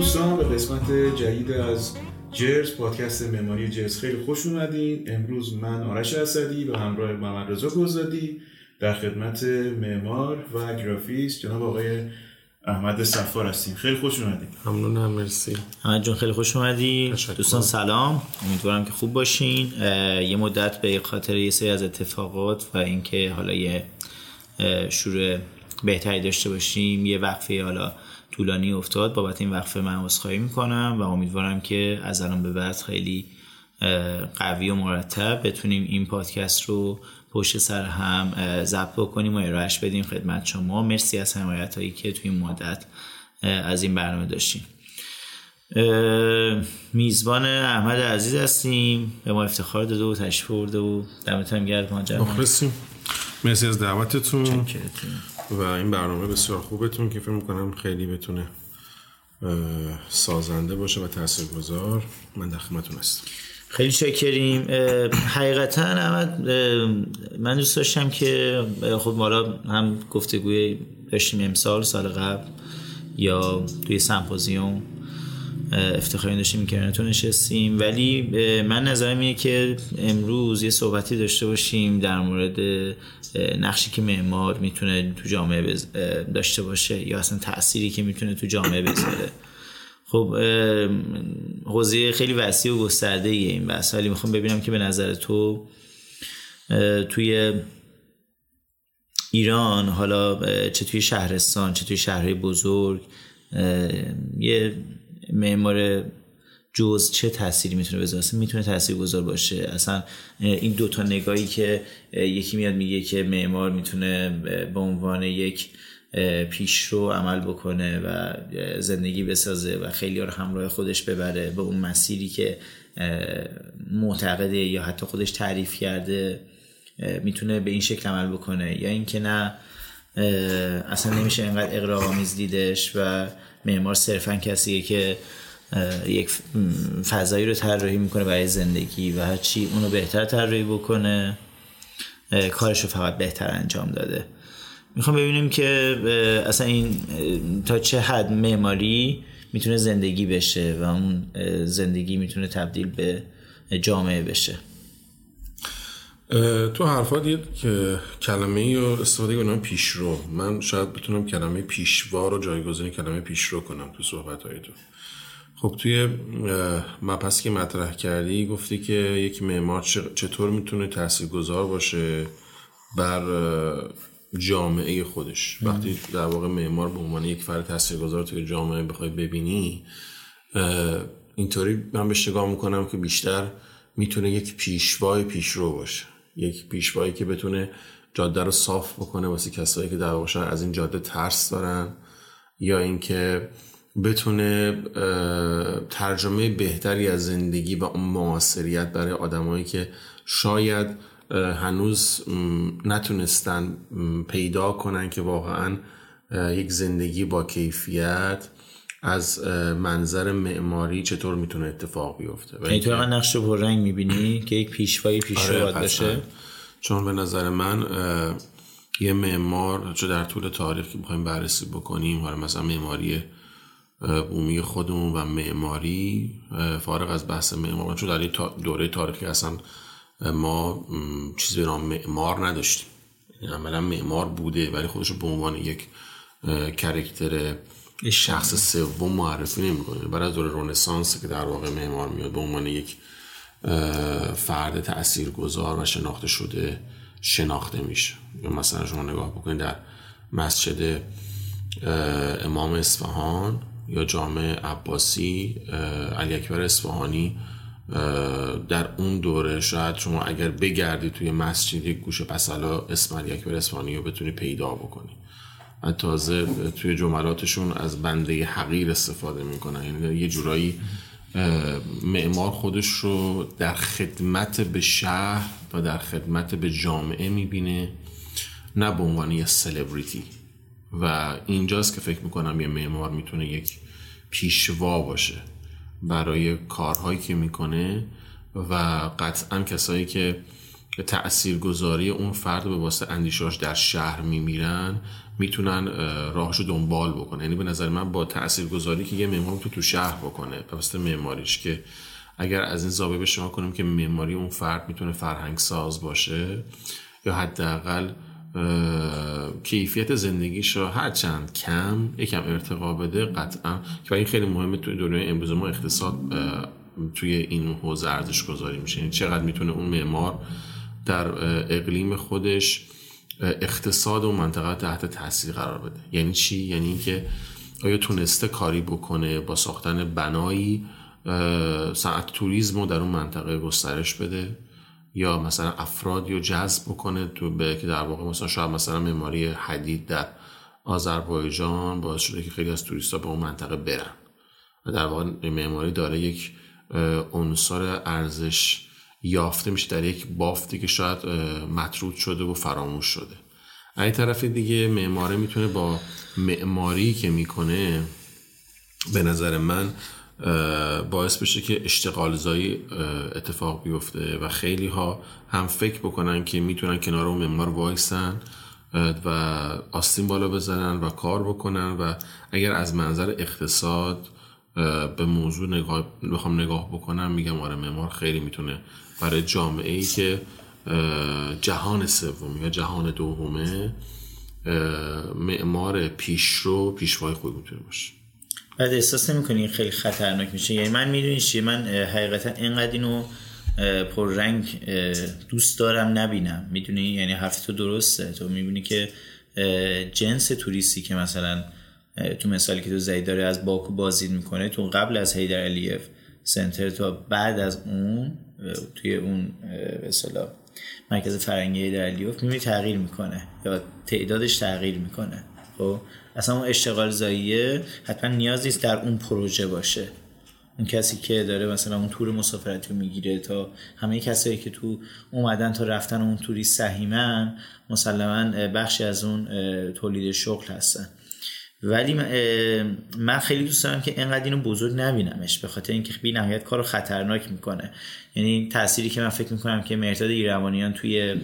دوستان به قسمت جدید از جرز پادکست معماری جرز خیلی خوش اومدین. امروز من آرش اسدی به همراه محمد رضا گزادی در خدمت معمار و گرافیست جناب آقای احمد صفار هستیم. خیلی خوش اومدید ممنونم مرسی. احمد جون خیلی خوش اومدی دوستان سلام. امیدوارم که خوب باشین. یه مدت به خاطر یه سری از اتفاقات و اینکه حالا یه شروع بهتری داشته باشیم یه وقفه حالا طولانی افتاد بابت این وقفه من عذرخواهی می‌کنم و امیدوارم که از الان به بعد خیلی قوی و مرتب بتونیم این پادکست رو پشت سر هم ضبط بکنیم و ارائهش بدیم خدمت شما. مرسی از حمایت هایی که توی این مدت از این برنامه داشتیم. میزبان احمد عزیز هستیم. به ما افتخار داده و تشریف برده و دمتون گرد ماجر مرسی از دعوتتون. و این برنامه بسیار خوبتون که فکر می‌کنم خیلی بتونه سازنده باشه و تاثیرگذار. من در خدمتتون هستم. خیلی شکریم. حقیقتا احمد من دوست داشتم که خب مالا هم گفتگوی داشتیم امسال سال قبل یا توی سمپوزیوم. افتخاری داشتیم کنارتون نشستیم. ولی من نظرم اینه که امروز یه صحبتی داشته باشیم در مورد نقشی که معمار می‌تونه تو جامعه داشته باشه یا اصلا تأثیری که می‌تونه تو جامعه بذاره خب حوزه خیلی وسیع و گسترده این بحث. ولی می‌خوام ببینم که به نظر تو توی ایران حالا چه توی شهرستان چه توی شهرهای بزرگ یه معمار جز چه تأثیری می‌تونه بذاره؟ اصلا می‌تونه تاثیر گذار باشه؟ اصلا این دوتا نگاهی که یکی میاد میگه که معمار می‌تونه به عنوان یک پیشرو عمل بکنه و زندگی بسازه و خیلی رو همراه خودش ببره به اون مسیری که معتقده یا حتی خودش تعریف کرده می‌تونه به این شکل عمل بکنه. یا اینکه نه اصلا نمیشه اینقدر اقراق‌آمیز دیدش و معمار صرفا کسیه که یک فضایی رو طراحی می‌کنه برای زندگی و هرچی اونو بهتر طراحی بکنه کارش رو فقط بهتر انجام داده. می‌خوام ببینیم که اصلا این تا چه حد معماری می‌تونه زندگی بشه و اون زندگی می‌تونه تبدیل به جامعه بشه. تو حرفات یه کلمه رو استفاده کنم پیشرو. من شاید بتونم کلمه پیشوا رو جایگزین کلمه پیشرو کنم تو صحبت های تو. خب توی مپسی که مطرح کردی گفتی که یک معمار چطور می‌تونه تاثیرگذار باشه بر جامعه خودش؟ وقتی در واقع معمار به عنوان یک فرد تاثیرگذار توی جامعه بخوای ببینی اینطوری من بهش نگاه می‌کنم که بیشتر می‌تونه یک پیشوای پیشرو باشه. یک پیشوایی که بتونه جاده رو صاف بکنه واسه کسایی که در واقع از این جاده ترس دارن یا اینکه بتونه ترجمه بهتری از زندگی و اون معاصریت برای آدمایی که شاید هنوز نتونستن پیدا کنن که واقعا یک زندگی با کیفیت از منظر معماری چطور می‌تونه اتفاق بیفته؟ یعنی تو نقش رنگ می‌بینی که یک پیشوایی پیش آره باشه؟ چون به نظر من یه معمار چه در طول تاریخ که بخوایم بررسی بکنیم حالا مثلا معماری بومی خودمون و معماری فارغ از بحث معمار چون در دوره تاریخی اصلا ما چیز به نام معمار نداشتیم. یعنی عملا معمار بوده ولی خودش به عنوان یک کرکتر شخص سوم معرفی نمی‌کنه. برای از دوره رنسانس که در واقع معمار میاد به عنوان یک فرد تاثیرگذار و شناخته شده شناخته میشه. مثلا شما نگاه بکنید در مسجد امام اصفهان یا جامعه عباسی علی اکبر اصفهانی در اون دوره شاید شما اگر بگردی توی مسجد یک گوشه پسلا اسم علی اکبر اصفهانی رو بتونی پیدا بکنی. تازه توی جملاتشون از بنده حقیر استفاده می‌کنن. یعنی یه جورایی معمار خودش رو در خدمت به شهر و در خدمت به جامعه می‌بینه نه به عنوان یه سلبریتی و اینجاست که فکر می‌کنم یه معمار می‌تونه یک پیشوا باشه برای کارهایی که می‌کنه و قطعا کسایی که تأثیر گذاری اون فرد به واسه اندیشاش در شهر میمیرن می‌تونن راهشو دنبال بکنه یعنی به نظر من با تاثیرگذاری که یه معمار تو تو شهر بکنه به معماریش که اگر از این زاویه به شما کنیم که معماری اون فرد می‌تونه فرهنگ ساز باشه یا حداقل کیفیت زندگیش رو هرچند کم یکم ارتقا بده قطعا. که این خیلی مهمه توی دنیای امروز ما اقتصاد توی این حوزه ارزش گذاری میشه. یعنی چقدر می‌تونه اون معمار در اقلیم خودش اقتصاد و منطقه تحت تاثیر قرار بده. یعنی چی؟ یعنی اینکه آیا تونسته کاری بکنه با ساختن بنایی صنعت توریسم رو در اون منطقه گسترش بده؟ یا مثلا افراد یا جذب بکنه تو به که در واقع مثلا شاید مثلا معماری حدید در آذربایجان باعث شده که خیلی از توریست به اون منطقه برن. در واقع معماری داره یک عنصر ارزش یافته میشه در یک بافتی که شاید مطرود شده و فراموش شده. این طرف دیگه معماره می‌تونه با معماری که می‌کنه به نظر من باعث بشه که اشتغال زایی اتفاق بیفته و خیلی ها هم فکر بکنن که می‌تونن کنار اون معمار وایسن و آستین بالا بزنن و کار بکنن و اگر از منظر اقتصاد به موضوع نگاه بخوام نگاه بکنم میگم آره معمار خیلی می‌تونه برای جامعه ای که جهان سوم یا جهان دومه معمار پیشرو پیشوای خوبی می‌تونه باشه. بعد احساس نمی‌کنی خیلی خطرناک میشه؟ یعنی من می‌دونی چیه؟ من حقیقتا اینقدر اینو رنگ دوست دارم نبینم. می‌دونی؟ یعنی حرف تو درسته. تو می‌بینی که جنس توریستی که مثلا تو مثالی که تو زید داره از باکو بازدید می‌کنه تو قبل از هیدر الیف سنتر تا بعد از اون توی اون مثلا مرکز فرنگی هیدر الیف می‌بینی تغییر می‌کنه یا تعدادش تغییر می‌کنه. خب؟ اصلا اون اشتغال زاییه حتما نیاز نیست در اون پروژه باشه. اون کسی که داره مثلا اون تور مسافرتی رو می‌گیره تا همه کسایی که تو اومدن تا رفتن اون توری سهیمن مسلما بخشی از اون تولید شغل هستن. ولی من خیلی دوست دارم که اینقدر اینو بزرگ نبینمش به خاطر اینکه بی نهایت کارو خطرناک می‌کنه. یعنی تأثیری که من فکر می‌کنم که مرتاد ایروانیان توی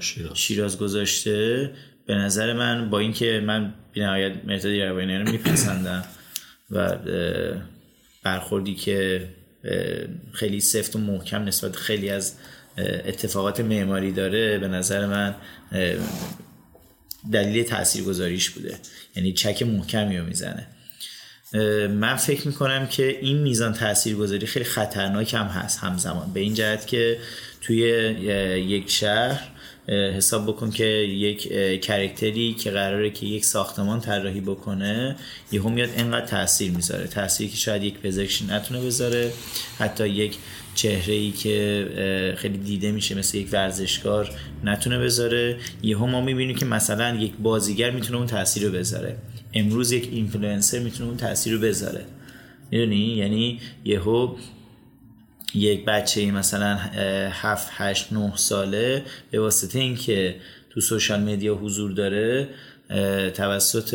شیراز, شیراز گذاشته به نظر من با اینکه من بینهایت مرتضی ایروانیان رو میپسندم و برخوردی که خیلی سفت و محکم نسبت خیلی از اتفاقات معماری داره به نظر من دلیل تأثیر گذاریش بوده. یعنی چک محکمی رو می‌زنه. من فکر می‌کنم که این میزان تأثیر گذاری خیلی خطرناک هم هست همزمان. به این جهت که توی یک شهر حساب بکن که یک character ی که قراره که یک ساختمان طراحی بکنه یهو میاد انقدر تاثیر می‌ذاره. تاثیری که شاید یک پزشک نتونه بذاره حتی یک چهره ای که خیلی دیده میشه مثل یک ورزشکار نتونه بذاره. یهو ما می‌بینیم که مثلا یک بازیگر می‌تونه اون تاثیر رو بذاره. امروز یک اینفلوئنسر می‌تونه اون تاثیر رو بذاره. می‌دونی؟ یعنی یهو یک بچه مثلا 7 8 9 ساله به واسطه اینکه تو سوشال مدیا حضور داره توسط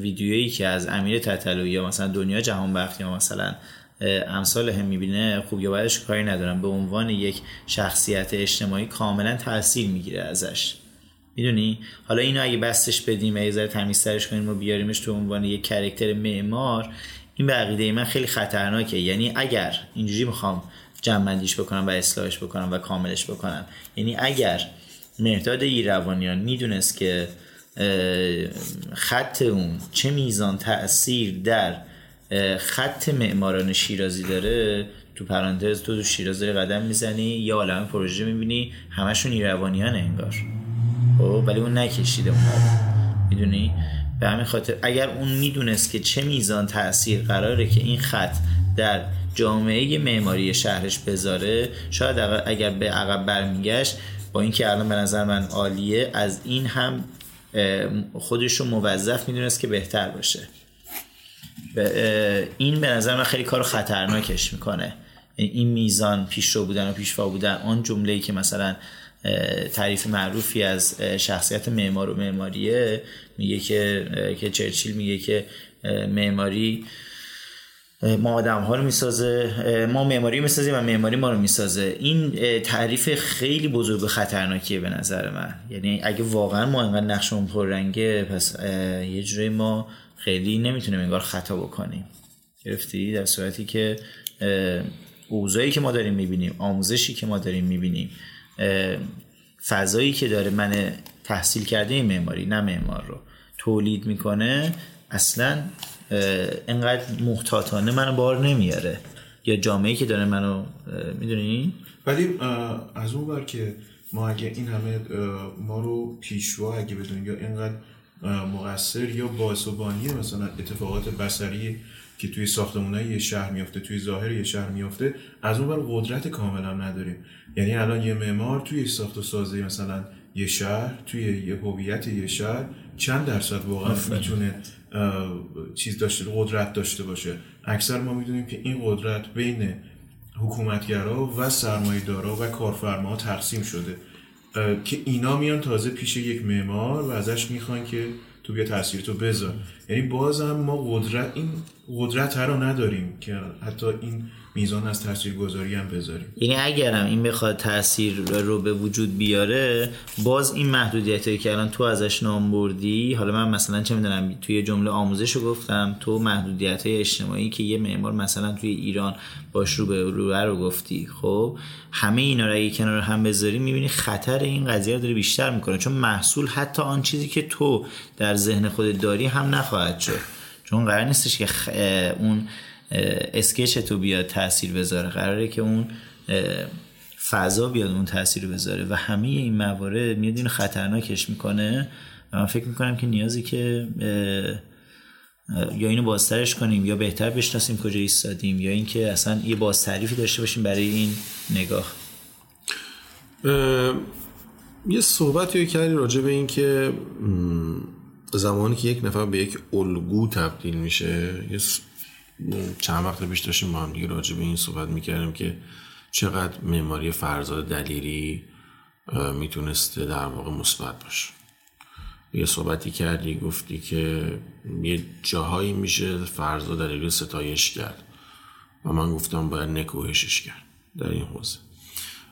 ویدیویی که از امیر تطلوی یا مثلا دنیا جهان بخت یا مثلا امثال هم می‌بینه خوب یا بعدش کاری ندارم. به عنوان یک شخصیت اجتماعی کاملا تاثیر می‌گیره ازش. می‌دونی؟ حالا اینو اگه بستش بدیم اگه ذره تمیزترش کنیم و بیاریمش تو عنوان یک کرکتر معمار این به عقیده من خیلی خطرناکه. یعنی اگر اینجوری می‌خوام جمعندیش بکنم و اصلاحش بکنم و کاملش بکنم. یعنی اگر مرداد ایروانیان می‌دونست که خط اون چه میزان تاثیر در خط معماران شیرازی داره. تو پرانتز تو تو شیراز قدم می‌زنی یا عالم پروژه می‌بینی همشون ایروانیان انگار. خب ولی اون نکشیده اون می‌دونی؟ به همین خاطر اگر اون می‌دونست که چه میزان تاثیر قراره که این خط در جامعه معماری شهرش بذاره شاید اگر به عقب برمیگشت با اینکه الان به نظر من عالیه از این هم خودش رو موظف می‌دونست که بهتر باشه. این به نظر من خیلی کار خطرناکش می‌کنه. این میزان پیشرو بودن و پیشوا بودن آن جمله که مثلا تعریف معروفی از شخصیت معمار و معماریه میگه که که چرچیل میگه که معماری ما آدم ها رو می‌سازه ما معماری می‌سازیم و معماری ما رو می‌سازه. این تعریف خیلی بزرگ و خطرناکیه به نظر من. یعنی اگه واقعا ما اینقدر نقشمون پررنگه پس یه جوری ما خیلی نمی‌تونیم انگار خطا بکنیم. گرفتی؟ در صورتی که اوضاعی که ما داریم می‌بینیم آموزشی که ما داریم می‌بینیم فضایی که داره من تحصیل کرده این معماری نه معمار رو تولید می‌کنه اصلا انقدر محتاطانه منو بار نمیاره. یا جامعه که داره منو می‌دونی؟ ولی از اون بر که ما اگه این همه ما رو پیشوا اگه بدونیم یا اینقدر مقصر یا باسوبانی مثلا اتفاقات بسری که توی ساختمون یه شهر میافته توی ظاهر یه شهر میافته از اون بر قدرت کاملا نداریم. یعنی الان یه معمار توی ساخت و سازی مثلا یه شهر توی یه هویت یه شهر چند درصد واقعا می‌تونه چیز داشته قدرت داشته باشه. اکثر ما می‌دونیم که این قدرت بین حکومتگرا و سرمایه‌دارا و کارفرما تقسیم شده. که اینا میان تازه پیش یک معمار و ازش می‌خوان که تو بیا تاثیر تو بذار. یعنی بازم ما قدرت این قدرت رو نداریم که حتی این میزان از تاثیرگذاری هم بذاریم. یعنی اگرم این بخواد تاثیر رو به وجود بیاره باز این محدودیتی که الان تو ازش نام بردی حالا من مثلا چه می‌دونم توی جمله آموزش رو گفتم تو محدودیت های اجتماعی که یه معمار مثلا توی ایران باش رو به رو رو گفتی خب همه اینا رو اگه کنار هم بذاری می‌بینی خطر این قضیه رو داره بیشتر می‌کنه. چون محصول حتی آن چیزی که تو در ذهن خودت داری هم نخواهد شد. چون قرار نیستش که اون اسکچ تو بیاد تاثیر بذاره. قراره که اون فضا بیاد اون تاثیر بذاره و همه این موارد میاد اینو خطرناکش می‌کنه و من فکر می‌کنم که نیازی که یا اینو بازترش کنیم یا بهتر بشناسیم کجا ایستادیم یا اینکه اصلا یه بازتعریفی داشته باشیم برای این نگاه. یه صحبتی کردی راجع به این که زمانی که یک نفر به یک الگو تبدیل میشه یه چند وقت پیش داشتیم با هم دیگه راجع به این صحبت می‌کردیم که چقدر معماری فرزاد دلیری می‌تونسته در واقع مثبت باشه. یه صحبتی کردی گفتی که یه جاهایی میشه فرزاد دلیری ستایش کرد و من گفتم باید نکوهشش کرد در این حوزه.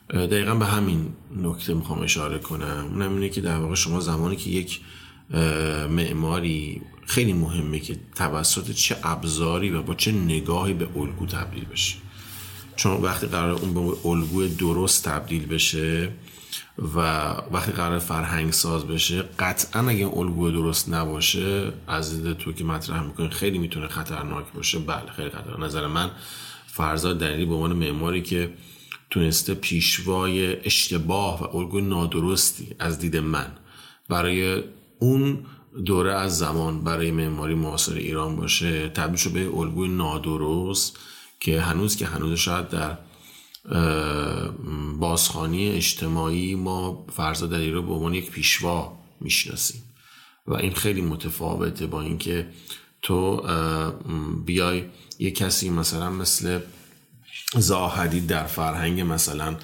دقیقا به همین نکته می‌خوام اشاره کنم. اونم اینه که در واقع شما زمانی که یک معماری خیلی مهمه که توسط چه ابزاری و با چه نگاهی به الگو تبدیل بشه. چون وقتی قرار اون به الگوی درست تبدیل بشه و وقتی قرار فرهنگ ساز بشه قطعا اگه الگوی درست نباشه از دید تو که مطرح می‌کنه خیلی می‌تونه خطرناک باشه. بله خیلی خطرناک. نظر من فرزاد دلیلی به عنوان معماری که تونسته پیشوای اشتباه و الگوی نادرستی از دید من برای اون دوره از زمان برای معماری معاصر ایران باشه تبدیل شده به الگوی نادرست که هنوز که هنوز شاید در بازخانی اجتماعی ما فرزاد دلیری رو به عنوان یک پیشوا می‌شناسیم. و این خیلی متفاوته با اینکه تو بیای یک کسی مثلا مثل زاها حدید در فرهنگ مثلا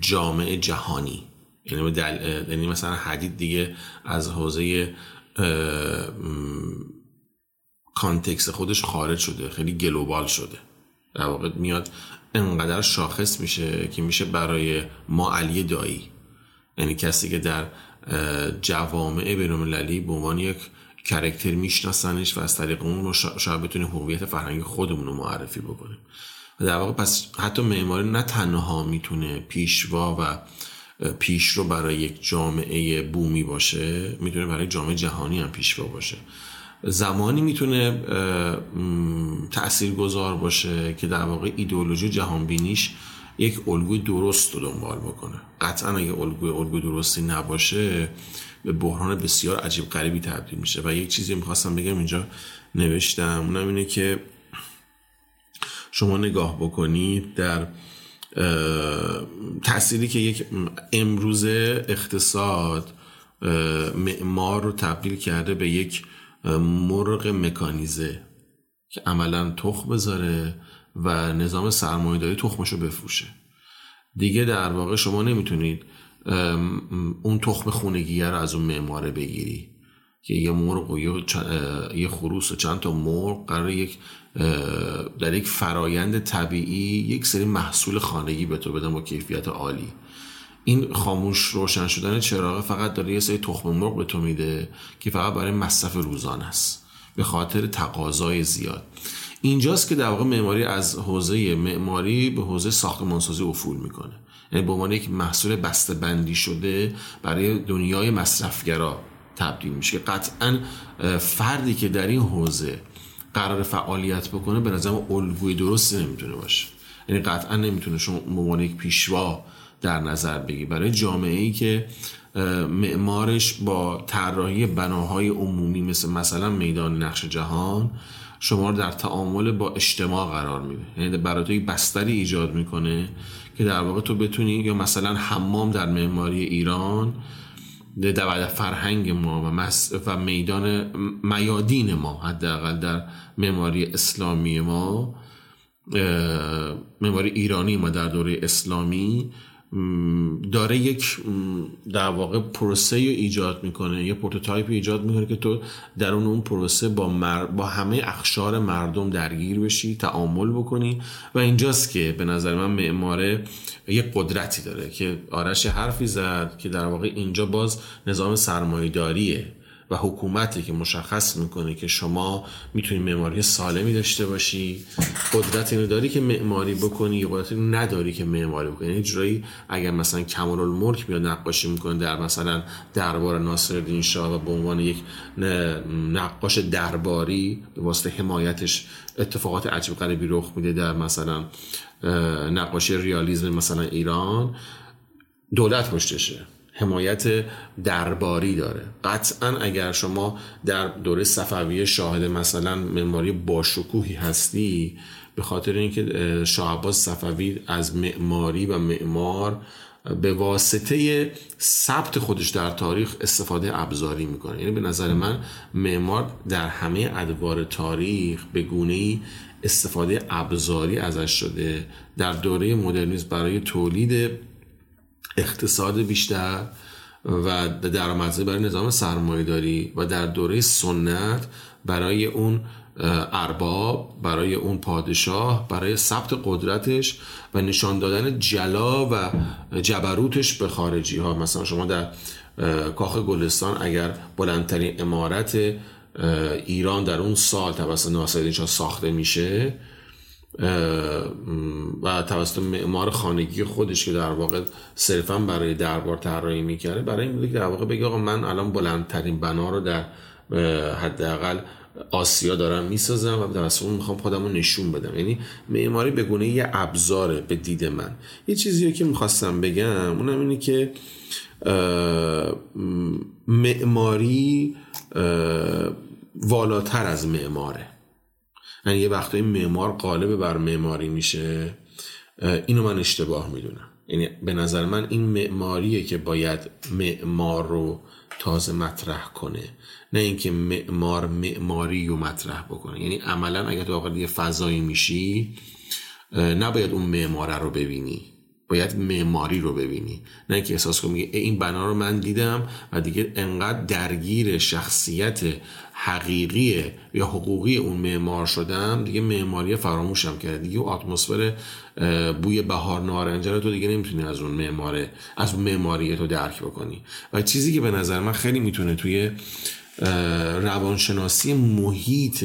جامعه جهانی یعنی, دل... یعنی مثلا حدید دیگه از حوزه context خودش خارج شده خیلی global شده. در واقع میاد انقدر شاخص میشه که میشه برای ما علی دایی. یعنی کسی که در جوامع بینالمللی به عنوان یک کرکتر میشناسنش و از طریق اون ما شاید بتونیم هویت فرهنگ خودمون رو معرفی بکنیم. در واقع پس حتی معماری نه تنها می‌تونه پیشوا و پیش رو برای یک جامعه بومی باشه می‌تونه برای جامعه جهانی هم پیشوا باشه. زمانی می‌تونه تأثیر گذار باشه که در واقع ایدئولوژی جهان بینیش یک الگوی درست رو دنبال بکنه. قطعا اگه الگوی الگوی درستی نباشه به بحران بسیار عجیب غریبی تبدیل میشه. و یک چیزی می‌خواستم بگم اینجا نوشتم اونم اینه که شما نگاه بکنید در تأثیری که یک امروز اقتصاد معمار رو تبدیل کرده به یک مرغ مکانیزه که عملا تخم بذاره و نظام سرمایه داری تخمش رو بفروشه. دیگه در واقع شما نمی‌تونید اون تخم خونگیه رو از اون معماره بگیری که یه مرغ و یه خروس و چند تا مرغ قرار یک در یک فرایند طبیعی یک سری محصول خانگی به تو بدن با کیفیت عالی. این خاموش روشن شدن چراغ فقط داره یه سری تخم مرغ به تو میده که فقط برای مصرف روزانه است. به خاطر تقاضای زیاد. اینجاست که در واقع معماری از حوزه معماری به حوزه ساختمانسازی افول می‌کنه. یعنی به عنوان یک محصول بسته بندی شده برای دنیای مصرفگرا تبدیل میشه. که قطعا فردی که در این حوزه قرار فعالیت بکنه به نظرم الگوی درست نمی‌تونه باشه. یعنی قطعا نمی‌تونه شما عنوان یک پیشوا در نظر بگی. برای جامعه ای که معمارش با طراحی بناهای عمومی مثل مثلا میدان نقش جهان شما رو در تعامل با اجتماع قرار میده. یعنی برای تو بستری ایجاد می‌کنه که در واقع تو بتونی یا مثلا حمام در معماری ایران در فرهنگ ما و, مس و میدان میادین ما حداقل در معماری اسلامی ما معماری ایرانی ما در دوره اسلامی داره یک در واقع پروسه ایجاد می‌کنه یه prototype ایجاد می‌کنه که تو در اون پروسه با, با همه اقشار مردم درگیر بشی تعامل بکنی و اینجاست که به نظر من معماره یه قدرتی داره که آرش حرفی زد که در واقع اینجا باز نظام سرمایه‌داریه. و حکومتی که مشخص می‌کنه که شما می‌تونی معماری سالمی داشته باشی قدرت اینو داری که معماری بکنی یا قدرت نداری که معماری بکنی. یعنی اگر مثلا کمال الملک میاد نقاشی می‌کنه در مثلا دربار ناصرالدین شاه و به عنوان یک نقاش درباری به واسطه حمایتش اتفاقات عجیب غریبی رخ میده در مثلا نقاشی ریالیزم مثلا ایران دولت پشتشه. حمایت درباری داره. قطعا اگر شما در دوره صفویه شاهد مثلا معماری باشکوهی هستی به خاطر اینکه شاه عباس صفوی از معماری و معمار به واسطه ثبت خودش در تاریخ استفاده ابزاری می‌کنه. یعنی به نظر من معمار در همه ادوار تاریخ به گونه استفاده ابزاری ازش شده. در دوره مدرنیسم برای تولید اقتصاد بیشتر و درآمدزایی برای نظام سرمایه داری و در دوره سنت برای اون ارباب برای اون پادشاه برای ثبت قدرتش و نشان دادن جلا و جبروتش به خارجی ها مثلا شما در کاخ گلستان اگر بلندترین امارت ایران در اون سال توسط ناصرالدین شاه ساخته میشه و توسط معمار خانگی خودش که در واقع صرفا برای دربار طراحی می‌کرده برای این در واقع بگه آقا من الان بلندترین بنا رو در حداقل آسیا دارم می‌سازم و توسط اون می‌خوام خودم رو نشون بدم. یعنی معماری به گونه یه ابزاره به دید من. یه چیزی که می‌خواستم بگم اونم اینه که معماری والاتر از معماره. یعنی یه وقتایی معمار قالب بر معماری میشه. اینو من اشتباه می‌دونم. یعنی به نظر من این معماریه که باید معمار رو تازه مطرح کنه. نه اینکه معمار معماری رو مطرح بکنه. یعنی عملا اگر تو واقعا یه فضایی میشی نباید اون معماره رو ببینی. باید معماری رو ببینی. نه که احساس کنی این بنا رو من دیدم و دیگه انقدر درگیر شخصیت حقیقی یا حقوقی اون معمار شدم دیگه معماری فراموشم کرده دیگه اون اتمسفر بوی بهار نارنجه رو تو دیگه نمی‌تونی از اون معماره از اون معماری تو درک بکنی. و چیزی که به نظر من خیلی می‌تونه توی روانشناسی محیط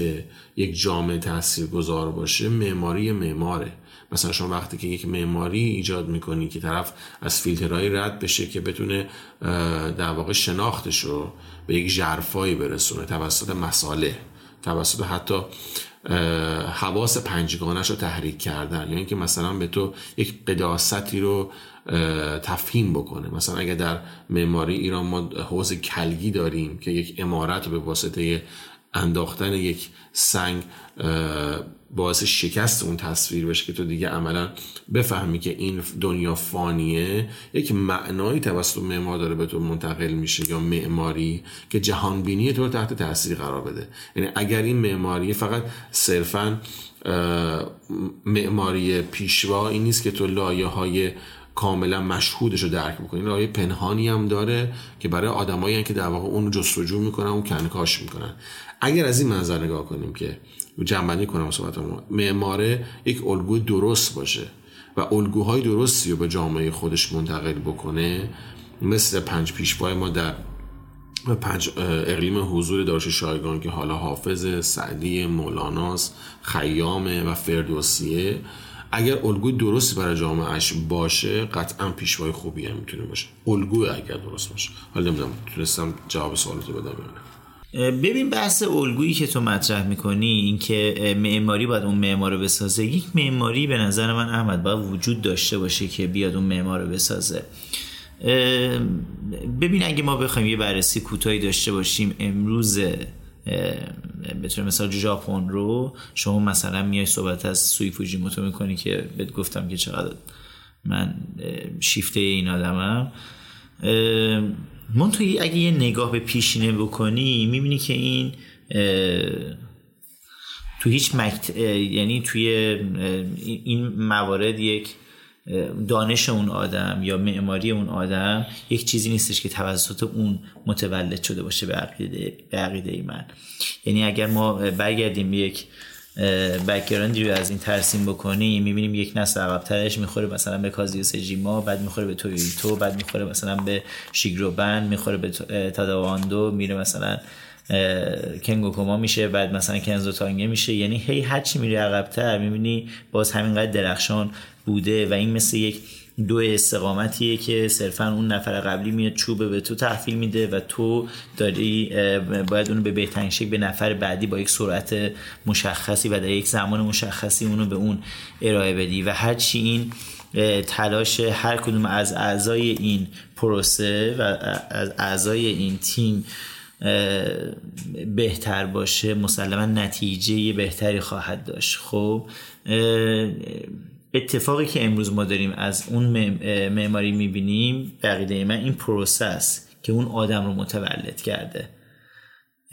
یک جامعه تاثیر گذار باشه معماری معماره. مثلا شما وقتی که یک معماری ایجاد می‌کنی که طرف از فیلترهای رد بشه که بتونه در واقع شناختش رو به یک جرفایی برسونه توسط مساله توسط حتی حواس پنجگانش رو تحریک کردن. یا اینکه مثلا به تو یک قداستی رو تفهیم بکنه. مثلا اگر در معماری ایران ما حوز کلگی داریم که یک امارت رو به واسطه انداختن یک سنگ باعث شکست اون تصویر بشه که تو دیگه عملا بفهمی که این دنیا فانیه. یک معنایی توسط معمار داره به تو منتقل میشه یا معماری که جهان بینی تو تحت تاثیر قرار بده. یعنی اگر این معماری فقط صرفا معماری پیشوا این نیست که تو لایه های کاملا مشهودش رو درک بکنین راه پنهانی هم داره که برای آدمایی که در واقع اون جستجو می‌کنن اون کنکاش می‌کنن. اگر از این منظر نگاه کنیم که جنبندی کنم صحبت معماره یک الگوی درست باشه و الگوهای درستی رو به جامعه خودش منتقل بکنه. مثل پنج پیشوای ما در پنج اقلیم حضور داشت شایگان که حالا حافظ سعدی مولاناس خیامه و فردوسیه. اگر الگوی درستی برای جامعهش باشه قطعا پیشوای خوبی هم می‌تونه باشه. الگوی اگر درست باشه. حالا نمی‌دونم تونستم جواب سوالتو بدم ببین بحث الگویی که تو مطرح می‌کنی اینکه معماری باید اون معمار رو بسازه. یک معماری به نظر من احمد باید وجود داشته باشه که بیاد اون معمار رو بسازه. ببین اگه ما بخوایم یه بررسی کوتاهی داشته باشیم امروز طور مثال ژاپن رو شما مثلا میای صحبت از سوی فوجیموتو می‌کنی که بهت گفتم که چقدر من شیفته این آدمم. من توی اگه یه نگاه به پیشینه بکنی می‌بینی که این تو هیچ مکت... یعنی توی این موارد یک دانش اون آدم یا معماری اون آدم یک چیزی نیستش که توسط اون متولد شده باشه به عقیده, به عقیده ای من. یعنی اگر ما برگردیم یک بکگراندی رو از این ترسیم بکنیم می‌بینیم یک نسل عقبترش می‌خوره مثلا به کازیو سجیما بعد می‌خوره به تویویتو بعد می‌خوره مثلا به شیگروبن می‌خوره به تاداواندو میره مثلا کنگو کوما میشه بعد مثلا کنزو تانگه میشه. یعنی هی هرچی میره عقبتر می‌بینی باز همینقدر درخشان بوده و این مثل یک دو استقامتیه که صرفا اون نفر قبلی میاد چوبه به تو تحویل میده و تو داری باید اونو به بهترین شکل به نفر بعدی با یک سرعت مشخصی و در یک زمان مشخصی اونو به اون ارائه بدی و هرچی این تلاش هر کدوم از اعضای این پروسه و از اعضای این تیم بهتر باشه مسلما نتیجه بهتری خواهد داشت. خب اتفاقی که امروز ما داریم از اون معماری می‌بینیم بقیده من این پروسس که اون آدم رو متولد کرده.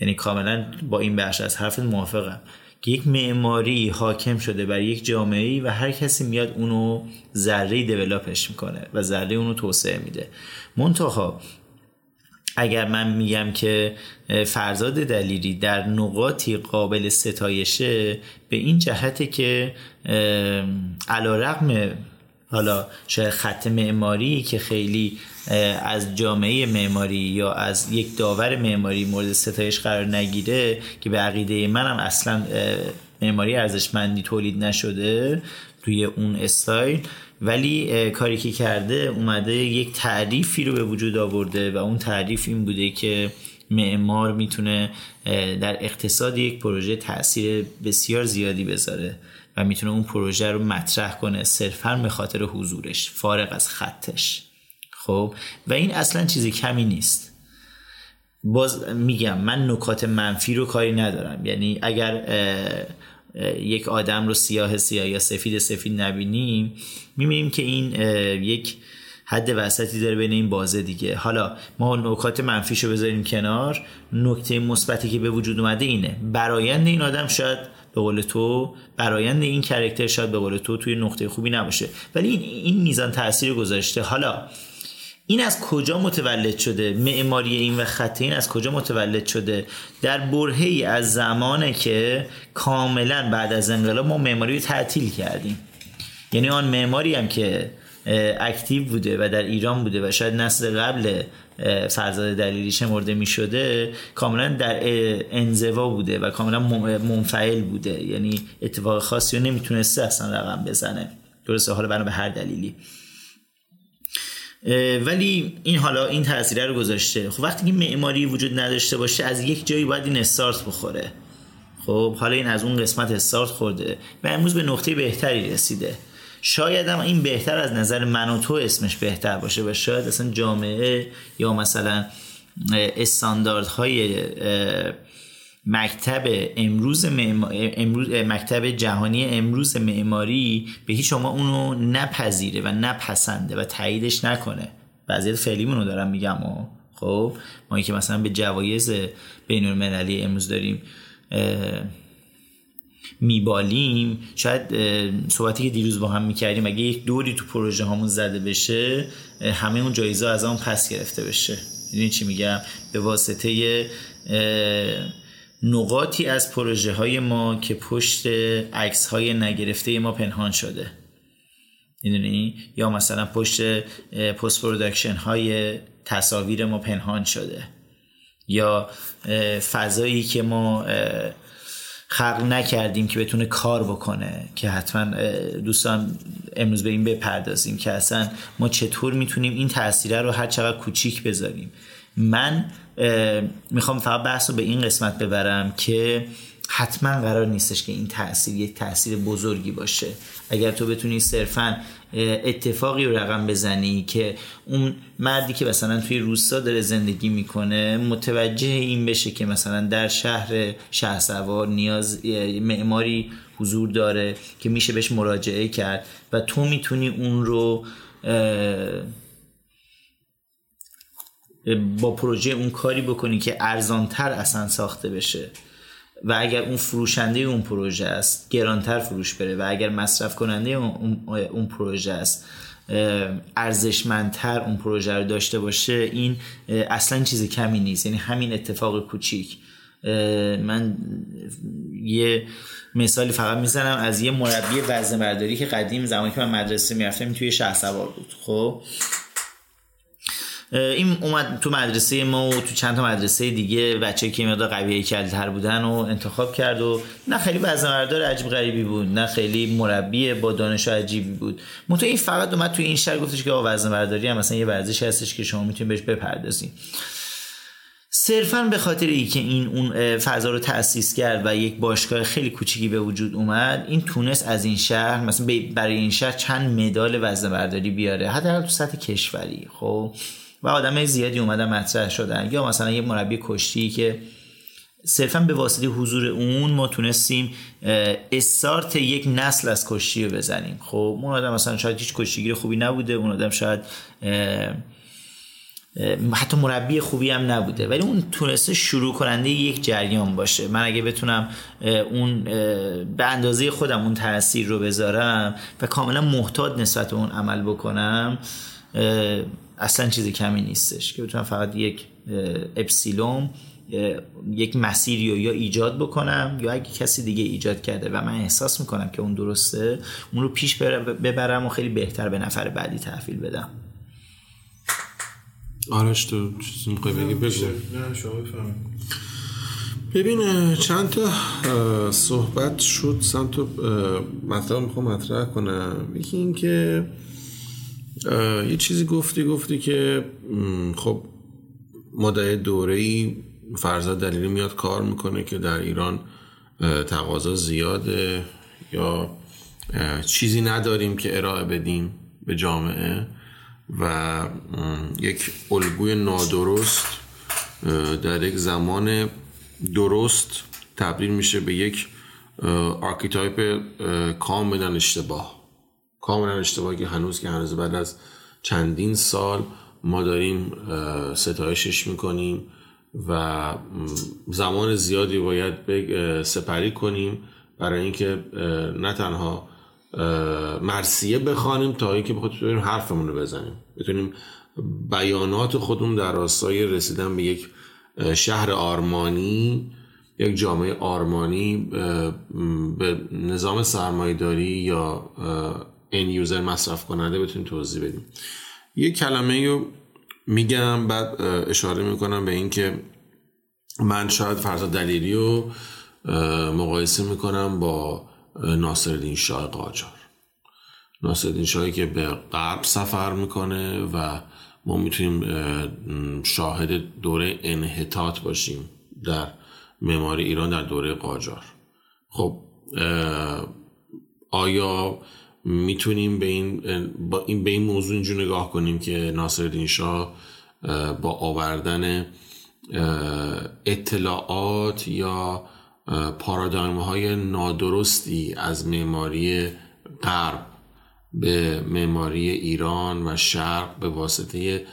یعنی کاملا با این بخش از حرف موافقم. که یک معماری حاکم شده بر یک جامعه و هر کسی میاد اونو ذره دیولاپش می‌کنه و ذره اونو توسعه میده. منتها اگر من میگم که فرزاد دلیری در نقاطی قابل ستایشه به این جهته که علا رقم حالا شاید خط معماری که خیلی از جامعه معماری یا از یک داور معماری مورد ستایش قرار نگیره که به عقیده منم اصلا معماری ارزشمندی تولید نشده توی اون استایل ولی کاری که کرده اومده یک تعریفی رو به وجود آورده و اون تعریف این بوده که معمار می‌تونه در اقتصاد یک پروژه تاثیر بسیار زیادی بذاره و می‌تونه اون پروژه رو مطرح کنه صرفا به خاطر حضورش فارغ از خطش. خب؟ و این اصلا چیزی کمی نیست. باز میگم من نکات منفی رو کاری ندارم. یعنی اگر یک آدم رو سیاه سیاه یا سفید سفید نبینیم می‌بینیم که این یک حد وسطی داره بین این بازه دیگه. حالا ما نکات منفیشو بذاریم کنار. نکته مثبتی که به وجود اومده اینه. برایند این آدم شاید به قول تو برایند این کرکتر شاید به قول تو توی نقطه خوبی نباشه. ولی این, این میزان تاثیر گذاشته. حالا این از کجا متولد شده؟ معماری این و خط این از کجا متولد شده؟ در برهی از زمانه که کاملا بعد از انقلاب ما معماری رو تعطیل کردیم. یعنی آن معماری هم که اکتیو بوده و در ایران بوده و شاید نسل قبل فرزاد دلیلی شمرده می شده کاملا در انزوا بوده و کاملا منفعل بوده. یعنی اتفاق خاصی رو نمی‌تونسته اصلا رقم بزنه. درسته؟ حالا بنا به هر دلیلی. ولی این حالا این تاثیر رو گذاشته. خب وقتی که معماری وجود نداشته باشه از یک جایی باید این استارت بخوره. خب حالا این از اون قسمت استارت خورده. و امروز به نقطه بهتری رسیده. شاید هم این بهتر از نظر من و تو اسمش بهتر باشه و شاید اصلا جامعه یا مثلا استانداردهای مکتب امروز, امروز مکتب جهانی امروز معماری به هیچ شما اونو نپذیره و نپسنده و تاییدش نکنه. وضعیت فعلیمون رو دارم میگم و خب ما که مثلا به جوایز بین المللی امروز داریم میبالیم شاید صحبتی که دیروز با هم می‌کردیم اگه یک دوری تو پروژه هامون زده بشه همه اون جایزه از اون پس گرفته بشه. این چی میگم؟ به واسطه نقاطی از پروژه های ما که پشت عکس های نگرفته ما پنهان شده. می‌دونی؟ یا مثلا پشت پست پرودکشن های تصاویر ما پنهان شده. یا فضایی که ما خلق نکردیم که بتونه کار بکنه. که حتما دوستان امروز به این بپردازیم که اصلا ما چطور می‌تونیم این تاثیره رو هر چقدر کوچیک بذاریم. من می‌خوام فقط بحث رو به این قسمت ببرم که حتما قرار نیستش که این تاثیر یک تاثیر بزرگی باشه. اگر تو بتونی صرفا اتفاقی رو رقم بزنی که اون مردی که مثلا توی روستا داره زندگی می‌کنه متوجه این بشه که مثلا در شهر شهسوار نیاز معماری حضور داره که میشه بهش مراجعه کرد و تو می‌تونی اون رو با پروژه اون کاری بکنی که ارزانتر اصلا ساخته بشه. و اگر اون فروشنده اون پروژه است گرانتر فروش بره. و اگر مصرف کننده اون پروژه است ارزشمندتر اون پروژه رو داشته باشه این اصلا چیز کمی نیست. یعنی همین اتفاق کوچیک. من یه مثالی فقط می‌زنم از یه مربی وزن برداری که قدیم زمانی که من مدرسه می‌رفتم توی شهر سوار بود. خب؟ این اومد تو مدرسه ما و تو چند تا مدرسه دیگه بچه که مقدار قوی تر بودن و انتخاب کرد و نه خیلی وزنوردار عجیب غریبی بود نه خیلی مربی با دانش عجیبی بود. منتها این فقط اومد تو این شهر گفتش که وزنورداری هم مثلا یه ورزش هستش که شما می‌تونید بهش بپردازید. صرفا به خاطر ای که این اون فضا رو تأسیس کرد و یک باشگاه خیلی کوچیکی به وجود اومد این تونست از این شهر مثلا برای این شهر چند مدال وزنه‌برداری بیاره حتی تو سطح کشوری خب؟ و آدم زیادی اومدن مطرح شدن. یا مثلا یه مربی کشتی که صرفا به واسطه حضور اون ما تونستیم استارت یک نسل از کشتی رو بزنیم. خب اون آدم مثلا شاید هیچ کشتیگیر خوبی نبوده اون آدم شاید حتی مربی خوبی هم نبوده. ولی اون تونسته شروع کننده یک جریان باشه. من اگه بتونم اون به اندازه خودم اون تاثیر رو بذارم و کاملا محتاط نسبت به اون عمل بکنم اصلا چیز کمی نیستش که بتونم فقط یک اپسیلوم یک مسیری رو یا ایجاد بکنم یا اگه کسی دیگه ایجاد کرده و من احساس می‌کنم که اون درسته اون رو پیش ببرم و خیلی بهتر به نفر بعدی تحویل بدم. آرش تو چیزی می‌خوای بگی؟ بگو. نه شما ببین چند تا صحبت شد چند تا مطلب می‌خوام مطرح کنم. یکی این که یه چیزی گفتی گفتی که خب ما در دوره ای فرزاد دلیلی میاد کار می‌کنه که در ایران تقاضا زیاده یا چیزی نداریم که ارائه بدیم به جامعه و یک الگوی نادرست در یک زمان درست تبدیل میشه به یک archetype کاملا اشتباه. کاملا اشتباهی که هنوز که هنوز بعد از چندین سال ما داریم ستایشش می‌کنیم و زمان زیادی باید سپری کنیم برای اینکه نه تنها مرسیه بخوانیم تا اینکه بخاطر حرفمون رو بزنیم. بتونیم بیانات خودمون در راستای رسیدن به یک شهر آرمانی یک جامعه آرمانی به نظام سرمایداری یا این یوزر مصرف کننده بتونیم توضیح بدیم. یه کلمه رو میگم بعد اشاره می‌کنم به اینکه من شاید فرزا دلیری رو مقایسه می‌کنم با ناصرالدین شاه قاجار. ناصرالدین شاهی که به غرب سفر می‌کنه و ما می‌تونیم شاهد دوره انحطاط باشیم در معماری ایران در دوره قاجار. خب آیا می‌تونیم به این با این به این موضوع اینجور نگاه کنیم که ناصر شاه با آوردن اطلاعات یا پارادایم های نادرستی از معماری غرب به معماری ایران و شرق به واسطه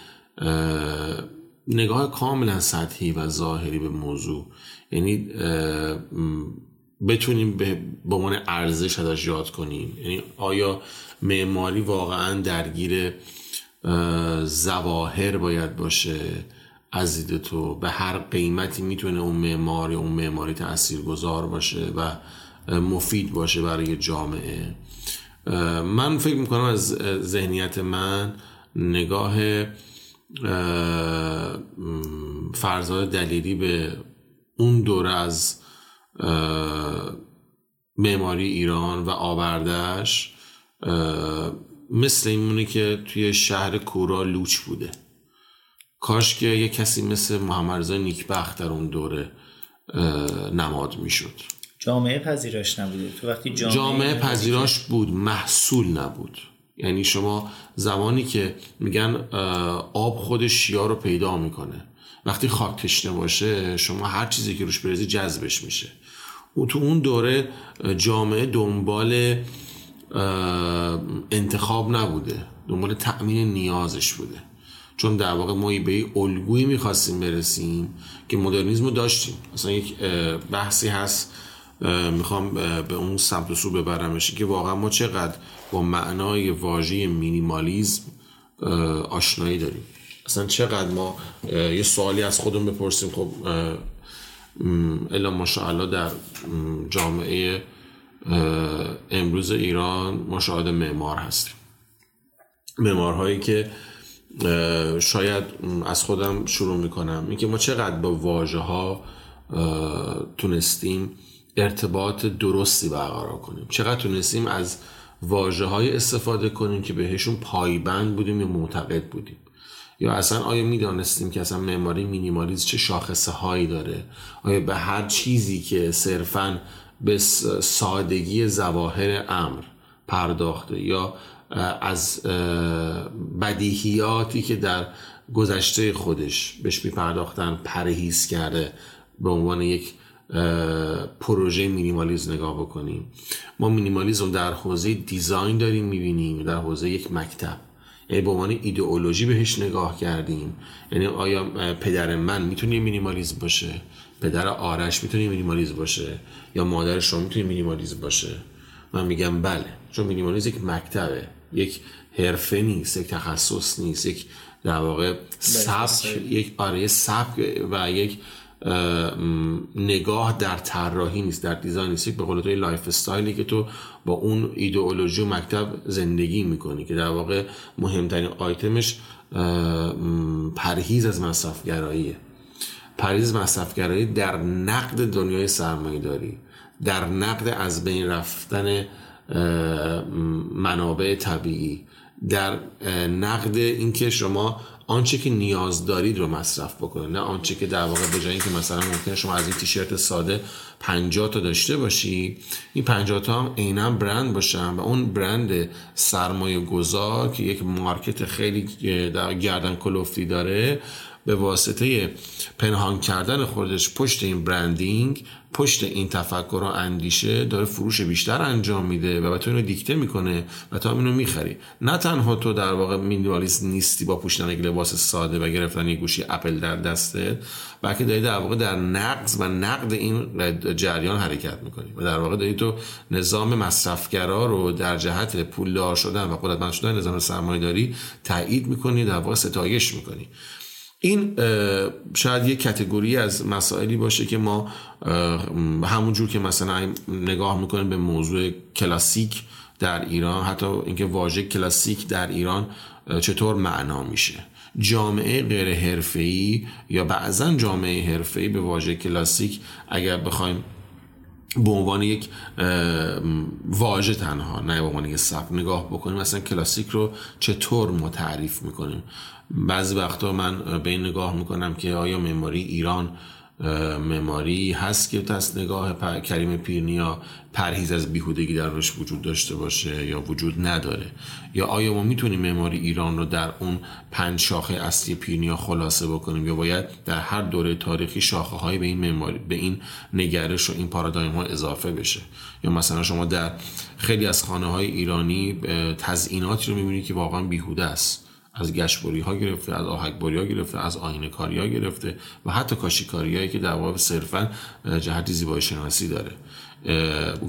نگاه کاملا سطحی و ظاهری به موضوع. یعنی بتونیم به عنوان ارزش ازش یاد کنیم. یعنی آیا معماری واقعا درگیر زواهر باید باشه؟ از دید تو به هر قیمتی می‌تونه اون معماری اون معماری تأثیر گذار باشه و مفید باشه برای جامعه. من فکر می‌کنم از ذهنیت من نگاه فرزاد دلیلی به اون دوره از معماری ایران و آوردهش مثل این که توی شهر کورا لوچ بوده. کاش که یه کسی مثل محمد رضا نیکبخت در اون دوره نماد می‌شد. جامعه پذیراش نبوده. تو وقتی جامعه, جامعه پذیراش بود محصول نبود. یعنی شما زمانی که میگن آب خود شیا رو پیدا می‌کنه. وقتی خاک تشنه باشه شما هر چیزی که روش بریزی جذبش میشه. و تو اون دوره جامعه دنبال انتخاب نبوده. دنبال تأمین نیازش بوده. چون در واقع ما به الگویی می‌خواستیم برسیم که مدرنیزم رو داشتیم. اصلا یک بحثی هست می‌خوام به اون سمت و سو ببرمش که واقعا ما چقدر با معنای واژه مینیمالیزم آشنایی داریم. اصلا چقدر ما یه سوالی از خودمون بپرسیم. خب الا ماشاءالله در جامعه امروز ایران مشاهده معمار هستیم. معمارهایی که شاید از خودم شروع می‌کنم. اینکه ما چقدر با واژه ها تونستیم ارتباط درستی برقرار کنیم. چقدر تونستیم از واجه های استفاده کنیم که بهشون پایبند بودیم یا معتقد بودیم. یا اصلا آیا می‌دانستیم که اصلا معماری مینیمالیز چه شاخصه هایی داره؟ آیا به هر چیزی که صرفا به سادگی زواهر امر پرداخته یا از بدیهیاتی که در گذشته خودش بهش میپرداختن پرهیز کرده به عنوان یک پروژه مینیمالیزم نگاه بکنیم؟ ما مینیمالیزم در حوزه دیزاین داریم می‌بینیم در حوزه یک مکتب. یعنی به عنوان ایدئولوژی بهش نگاه کردیم. یعنی آیا پدر من می‌تونه مینیمالیزم باشه؟ پدر آرش می‌تونه مینیمالیزم باشه؟ یا مادر شما می‌تونه مینیمالیزم باشه؟ من میگم بله چون مینیمالیزم یک مکتبه یک حرفه نیست یک تخصص نیست یک در واقع سبک یک آره سبک و یک نگاه در طراحی نیست در design نیست به قول تو lifestyle ی که تو با اون ایدئولوژی و مکتب زندگی می‌کنی که در واقع مهمترین آیتمش پرهیز از مصرفگراییه. پرهیز مصرفگرایی در نقد دنیای سرمایه داری در نقد از بین رفتن منابع طبیعی در نقد اینکه شما آنچه که نیاز دارید رو مصرف بکنید. نه آنچه که در واقع به جای اینکه مثلا ممکنه شما از این تیشرت ساده 50 تا داشته باشی این 50 تا هم عینا برند باشن و اون برند سرمایه گذار که یک مارکت خیلی در گردن کلفتی داره به واسطه پنهان کردن خودش پشت این برندینگ پشت این تفکر و اندیشه داره فروش بیشتر انجام میده و به تو اینو دیکته می‌کنه و تو اینو می‌خری. نه تنها تو در واقع مینیمالیست نیستی با پوشیدن یک لباس ساده و گرفتن یک گوشی اپل در دسته بلکه داری در واقع در نقض و نقد این جریان حرکت می‌کنی و در واقع داری تو نظام مصرفگرا رو در جهت پولدار شدن و قدرتمند شدن نظام سرمایه داری تایید می‌کنی در واقع ستایش می‌کنی. این شاید یک کتگوری از مسائلی باشه که ما همونجور که مثلا نگاه می‌کنیم به موضوع کلاسیک در ایران حتی اینکه واژه کلاسیک در ایران چطور معنا میشه. جامعه غیر حرفه‌ای یا بعضا جامعه حرفه‌ای به واژه کلاسیک اگر بخوایم به عنوان یک واژه تنها نه به عنوان یک سبک. نگاه بکنیم مثلا کلاسیک رو چطور ما تعریف می‌کنیم؟ بعضی وقتا من به این نگاه می‌کنم که آیا معماری ایران معماری هست که از نگاه کریم پیرنیا پرهیز از بیهودگی در روش وجود داشته باشه یا وجود نداره؟ یا آیا ما می‌تونیم معماری ایران رو در اون پنج شاخه اصلی پیرنیا خلاصه بکنیم؟ یا باید در هر دوره تاریخی شاخه های به این معماری به این نگرش و این پارادایم ها اضافه بشه؟ یا مثلا شما در خیلی از خانه های ایرانی تزئیناتی رو می‌بینید که واقعا بیهوده است. از گشبوری ها گرفته از آهکبری ها گرفته از آینه کاری ها گرفته و حتی کاشیکاری هایی که در واقع صرفا جهت زیبایی شناسی داره.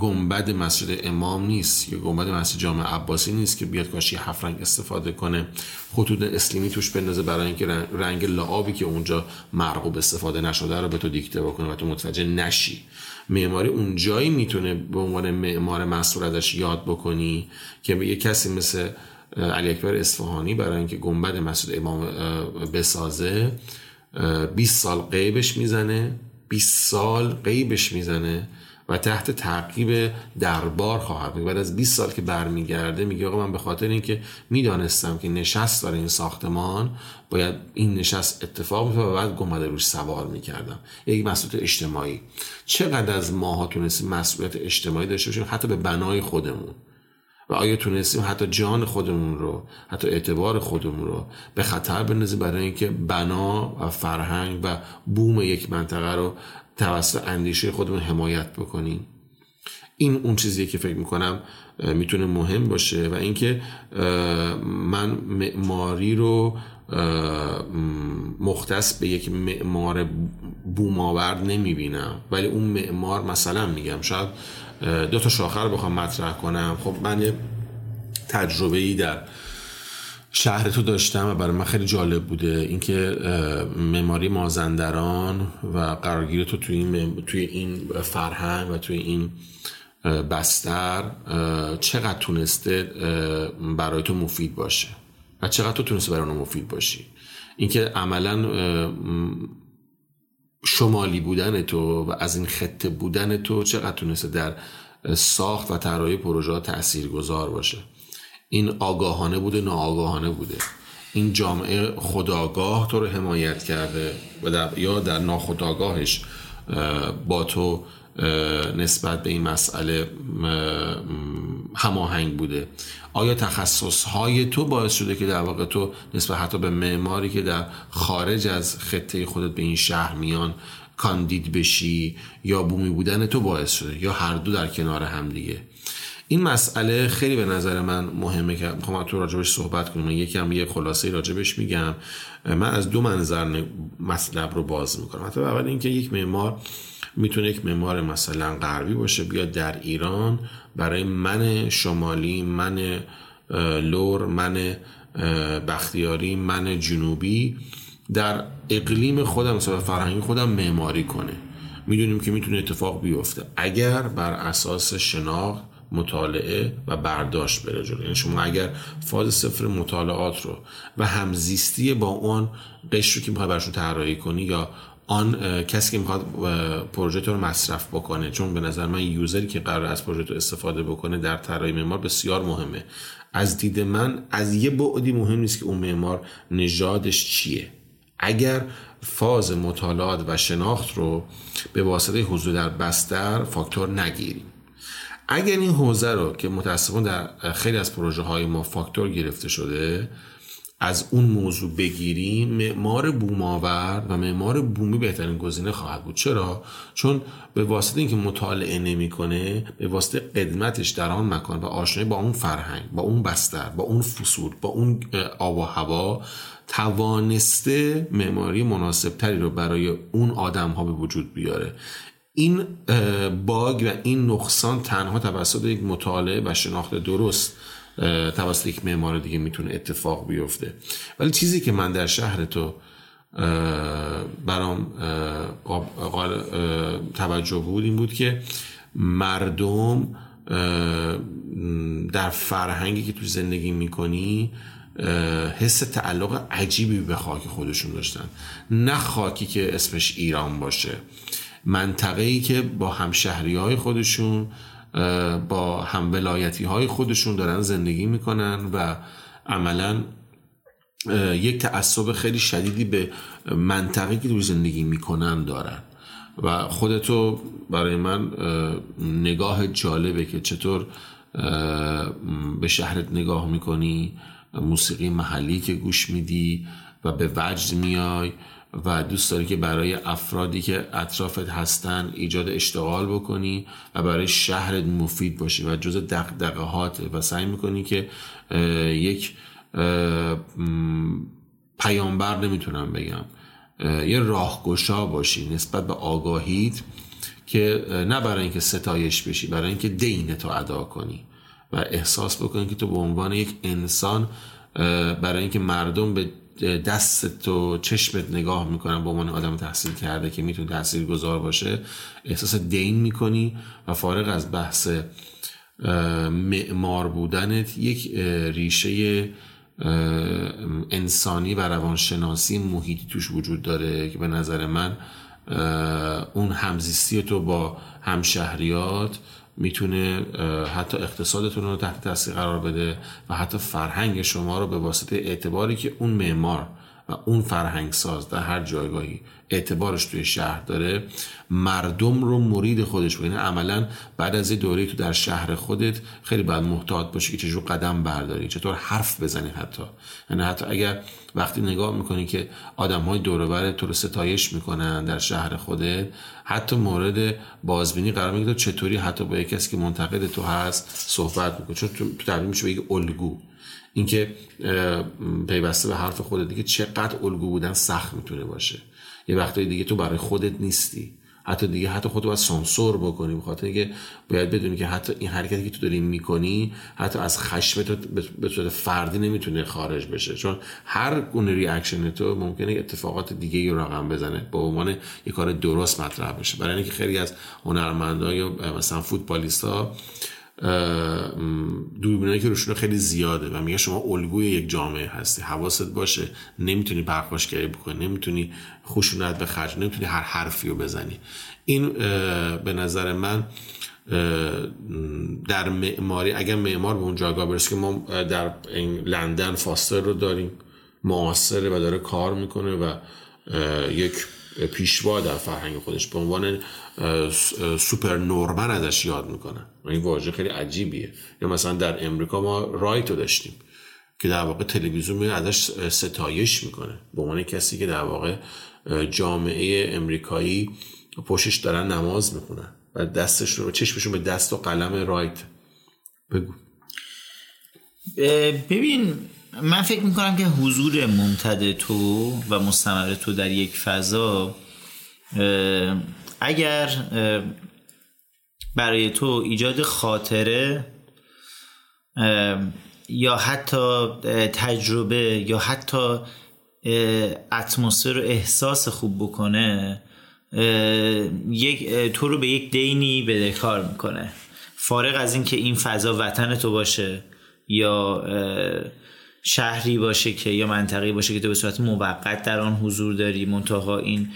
گنبد مسجد امام نیست یا گنبد مسجد جامع عباسی نیست که بیاد کاشی هفت رنگ استفاده کنه خطوط اسلیمی توش بندازه برای اینکه رنگ لعابی که اونجا مرغوب استفاده نشده رو به تو دیکته بکنه و تو متوجه نشی. معماری اون جایی می‌تونه به عنوان معمار مسئول ازش یاد بکنی که به یه کسی مثل علی اکبر اصفهانی برای اینکه گنبد مسجد امام بسازه 20 سال قیبش می‌زنه 20 سال قیبش می‌زنه و تحت تعقیب دربار خواهد بود. بعد از 20 سال که برمیگرده میگه آقا من به خاطر اینکه می‌دانستم که نشست داره این ساختمان باید این نشست اتفاق بیفته و بعد گنبد روش سوار می‌کردم. یک مسئولیت اجتماعی. چقدر از ماها تونستیم مسئولیت اجتماعی داشته باشیم؟ حتی به بنای خودمون. و آیا تونستیم حتی جان خودمون رو حتی اعتبار خودمون رو به خطر بندازیم برای اینکه بنا و فرهنگ و بوم یک منطقه رو توسط اندیشه خودمون حمایت بکنیم؟ این اون چیزیه که فکر می‌کنم می‌تونه مهم باشه و اینکه من معماری رو مختص به یک معمار بوماورد نمی‌بینم ولی اون معمار مثلا میگم شاید دو تا شاخر بخوام مطرح کنم. خب من یه تجربه ای در شهر تو داشتم و برای من خیلی جالب بوده. اینکه معماری مازندران و قرارگیر تو توی این توی این فرهنگ و توی این بستر چقدر تونسته برای تو مفید باشه؟ و چقدر تو تونسته برای اون مفید باشی؟ اینکه عملا شمالی بودن تو و از این خطه بودن تو چقدر تونسته در ساخت و طراحی پروژه تأثیر گذار باشه؟ این آگاهانه بوده ناآگاهانه بوده؟ این جامعه خداگاه تو رو حمایت کرده و در یا در ناخداگاهش با تو نسبت به این مسئله هماهنگ بوده. آیا تخصص های تو باعث شده که در واقع تو نسبت حتی به معماری که در خارج از خطه خودت به این شهر میان کاندید بشی یا بومی بودن تو باعث شده یا هر دو در کنار هم دیگه؟ این مسئله خیلی به نظر من مهمه که می‌خوام تو راجبش صحبت کنم. یکی هم یه خلاصه راجبش میگم. من از دو منظر مطلب رو باز می‌کنم. حتی اول اینکه یک معمار می‌تونه یک معمار مثلا غربی باشه بیاد در ایران برای من شمالی من لور من بختیاری من جنوبی در اقلیم خودم مثلا فرهنگی خودم معماری کنه. می‌دونیم که می‌تونه اتفاق بیفته. اگر بر اساس شناخت مطالعه و برداشت بره جلو. یعنی شما اگر فاز صفر مطالعات رو و همزیستی با اون قشر رو که می‌خوای برشون طراحی کنی یا آن کسی که می‌خواد پروژه رو مصرف بکنه چون به نظر من یوزری که قرار از پروژه رو استفاده بکنه در طراحی معمار بسیار مهمه. از دید من از یه بعدی مهم نیست که اون معمار نژادش چیه. اگر فاز مطالعات و شناخت رو به واسطه حضور در بستر فاکتور نگیریم. اگر این حوزه رو که متاسفانه در خیلی از پروژه های ما فاکتور گرفته شده از اون موضوع بگیریم معمار بوماور و معمار بومی بهترین گزینه خواهد بود. چرا؟ چون به واسطه اینکه مطالعه نمی‌کنه به واسطه قدمتش در آن مکان و آشنایی با اون فرهنگ با اون بستر با اون فصول با اون آب و هوا توانسته معماری مناسب تری رو برای اون آدم ها به وجود بیاره. این باگ و این نقصان تنها توسط یک مطالعه و شناخت درست توسط یک معمار دیگه می‌تونه اتفاق بیفته. ولی چیزی که من در شهر تو برام توجه بود این بود که مردم در فرهنگی که تو زندگی می‌کنی حس تعلق عجیبی به خاک خودشون داشتن. نه خاکی که اسمش ایران باشه. منطقه ای که با همشهری های خودشون با هم ولایتی های خودشون دارن زندگی می‌کنن و عملا یک تعصب خیلی شدیدی به منطقه که زندگی می‌کنن دارن. و خودتو برای من نگاه جالبه که چطور به شهرت نگاه می‌کنی موسیقی محلی که گوش میدی و به وجد میای. و دوست داری که برای افرادی که اطرافت هستن ایجاد اشتغال بکنی و برای شهرت مفید باشی و جز دقدقهات و سعی می‌کنی که یک پیامبر نمی‌تونم بگم یه راهگشا باشی نسبت به آگاهیت که نه برای اینکه ستایش بشی برای اینکه دین تو ادا کنی و احساس بکنی که تو به عنوان یک انسان برای اینکه مردم به دست تو چشمت نگاه می‌کنن به عنوان آدم تحصیل کرده که می‌تونه تحصیل گذار باشه احساس دین می‌کنی و فارغ از بحث معمار بودنت یک ریشه انسانی و روانشناسی محیطی توش وجود داره که به نظر من اون همزیستی تو با همشهریات می‌تونه حتی اقتصادتون رو تحت تاثیر قرار بده و حتی فرهنگ شما رو به واسطه اعتباری که اون معمار و اون فرهنگ ساز در هر جایگاهی اعتبارش توی شهر داره. مردم رو مرید خودش بگیره عملا بعد از یه دوره تو در شهر خودت خیلی باید محتاط باشی که چجور قدم برداری چطور حرف بزنی حتی. یعنی حتی اگر وقتی نگاه می‌کنی که آدم های دوروبر تو رو ستایش می‌کنن در شهر خودت حتی مورد بازبینی قرار می‌گیره چطوری حتی با یک کسی که منتقد تو هست صحبت می‌کنی. چون تو تبدیل میشه به الگو. اینکه پیوسته به حرف خودت دیگه چقدر الگو بودن سخت می‌تونه باشه. یه وقتایی دیگه تو برای خودت نیستی. حتی دیگه حتی خودت باید سانسور بکنی. بخاطر اینکه باید بدونی که حتی این حرکتی که تو داری می‌کنی حتی از خشم تو به صورت فردی نمی‌تونه خارج بشه. چون هر گونه ریاکشن تو ممکنه اتفاقات دیگه رو رقم بزنه. به عنوان یه کار درست مطرح بشه. برای اینکه خیلی از هنرمندا یا مثلا فوتبالیستا دوربینایی که روشون خیلی زیاده و میگه شما الگوی یک جامعه هستی. حواست باشه. نمی‌تونی پرخاشگری بکنی. نمی‌تونی خشونت به خرج. نمی‌تونی هر حرفی رو بزنی. این به نظر من در معماری اگر معمار به اون جایگاه برسه که ما در لندن فاستر رو داریم معاصره و داره کار می‌کنه و یک پیشوا در فرهنگ خودش به عنوان سوپر نورمن ازش یاد می‌کنن و این واژه خیلی عجیبیه. یا مثلا در امریکا ما رایتو داشتیم. که در واقع تلویزیون میاد ازش ستایش می‌کنه. به عنوان کسی که در واقع جامعه امریکایی پشتش دارن نماز می‌کنن و دستشون چشمشون به دست و قلم رایت. بگو. ببین من فکر می‌کنم که حضور ممتد تو و مستمر تو در یک فضا اگر برای تو ایجاد خاطره یا حتی تجربه یا حتی اتمسفر و احساس خوب بکنه یک تو رو به یک دینی بدهکار می‌کنه. فارغ از اینکه این فضا وطن تو باشه یا شهری باشه که یا منطقی باشه که تو به صورت موقت در آن حضور داری منتها این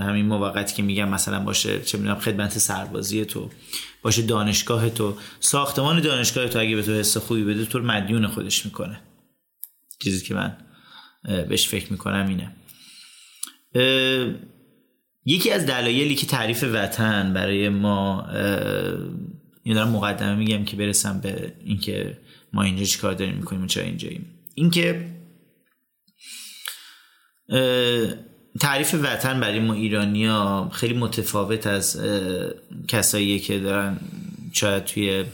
همین موقتی که میگم مثلا باشه چه می‌دونم خدمت سربازی تو باشه دانشگاه تو. ساختمان دانشگاه تو اگه به تو حس خوبی بده تو مدیون خودش می‌کنه. چیزی که من بهش فکر می‌کنم اینه. یکی از دلایلی که تعریف وطن برای ما این دارم مقدمه میگم که برسم به اینکه ما اینجا چی کار داریم می‌کنیم و چرا اینجاییم. اینکه تعریف وطن برای ما ایرانیا خیلی متفاوت از کسایی که دارن شاید توی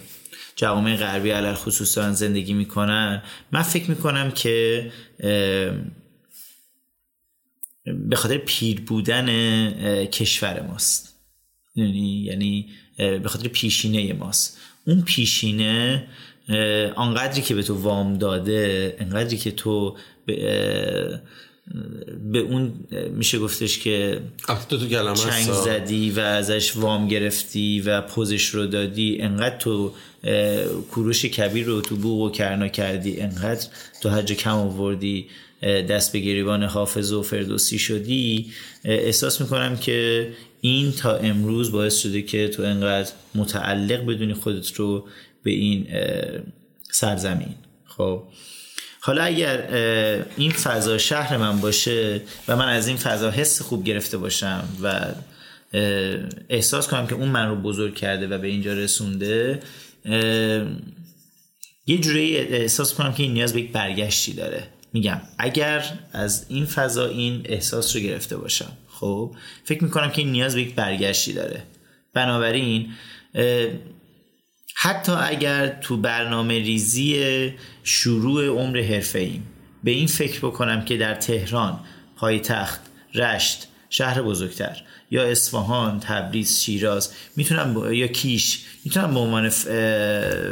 جوامع غربی علل خصوص دارن زندگی می‌کنن. من فکر می‌کنم که به خاطر پیر بودن کشور ماست. یعنی یعنی به خاطر پیشینه ماست. اون پیشینه آنقدری که به تو وام داده انقدری که تو به, به اون میشه گفتش که تو تو چنگ زدی و ازش وام گرفتی و پوزش رو دادی انقدر تو کوروش کبیر رو تو بوغ و کرنا کردی انقدر تو حج کم آوردی دست به گریبان حافظ و فردوسی شدی. احساس می‌کنم که این تا امروز باعث شده که تو انقدر متعلق بدونی خودت رو به این سرزمین. خب. حالا اگر این فضا شهر من باشه و من از این فضا حس خوب گرفته باشم و احساس کنم که اون من رو بزرگ کرده و به اینجا رسونده یه جوری احساس کنم که این نیاز به یک برگشتی داره. میگم اگر از این فضا این احساس رو گرفته باشم خب فکر می‌کنم که این نیاز به یک برگشتی داره. بنابراین حتی اگر تو برنامه ریزی شروع عمر حرفه ایم. به این فکر بکنم که در تهران پایتخت رشت شهر بزرگتر یا اصفهان تبریز شیراز می‌تونم یا کیش می‌تونم به عنوان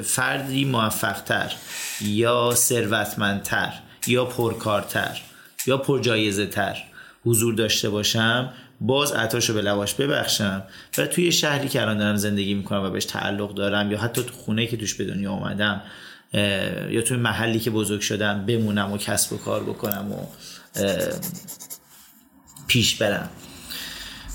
فردی موفقتر یا ثروتمندتر یا پرکارتر یا پرجایزه تر حضور داشته باشم باز عطاش رو به لواش ببخشم و توی شهری که الان دارم زندگی می‌کنم و بهش تعلق دارم یا حتی تو خونه که توش به دنیا آمدم یا توی محلی که بزرگ شدم بمونم و کسب و کار بکنم و پیش برم.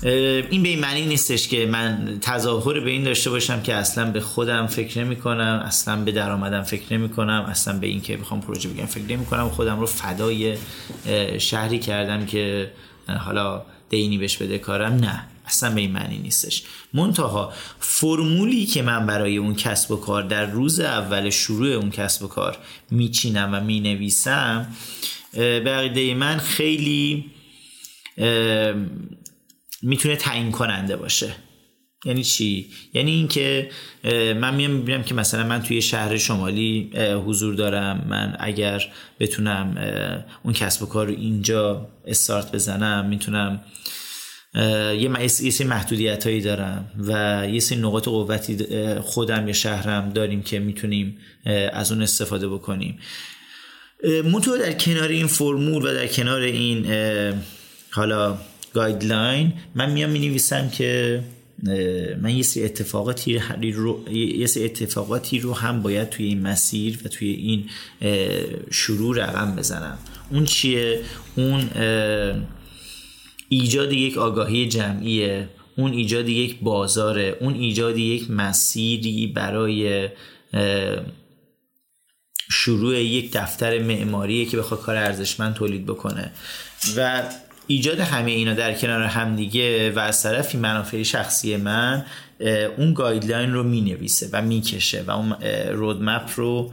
این به این معنی نیستش که من تظاهر به این داشته باشم که اصلا به خودم فکر نمی کنم اصلا به درآمدم فکر نمی کنم اصلا به این که بخوام پروژه بگم فکر نمی کنم خودم رو فدای شهری کردم که حالا دینی بهش بده کارم؟ نه اصلا به این معنی نیستش. منتها فرمولی که من برای اون کسب و کار در روز اول شروع اون کسب و کار میچینم و می‌نویسم به عقیده من خیلی می‌تونه تعیین کننده باشه. یعنی چی؟ یعنی اینکه من میام می‌بینم که مثلا من توی شهر شمالی حضور دارم من اگر بتونم اون کسب و کار رو اینجا استارت بزنم می‌تونم یه سری محدودیت هایی دارم و یه سری نقاط قوتی خودم یا شهرم داریم که می‌تونیم از اون استفاده بکنیم. منطقه در کنار این فرمول و در کنار این حالا گایدلاین من میام می نویسم که من یه سری اتفاقاتی رو یه سری اتفاقاتی رو هم باید توی این مسیر و توی این شروع رقم بزنم. اون چیه؟ اون ایجاد یک آگاهی جمعیه اون ایجاد یک بازاره اون ایجاد یک مسیری برای شروع یک دفتر معماریه که بخواد کار ارزشمند تولید بکنه. و ایجاد همه اینا در کنار همدیگه و از طرفی منافع شخصی من اون گایدلاین رو می نویسه و می‌کشه و اون رودمپ رو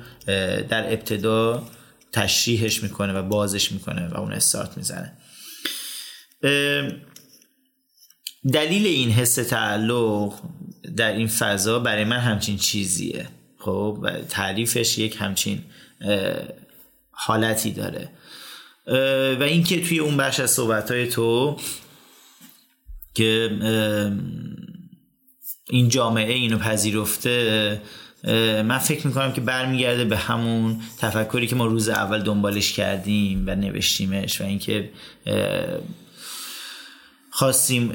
در ابتدا تشریحش می‌کنه و بازش می‌کنه و اون استارت می‌زنه. دلیل این حس تعلق در این فضا برای من همچین چیزیه. خب تعریفش یک همچین حالتی داره. و اینکه توی اون بخش از صحبت های تو که این جامعه اینو پذیرفته من فکر می‌کنم که برمیگرده به همون تفکری که ما روز اول دنبالش کردیم و نوشتیمش و اینکه خواستیم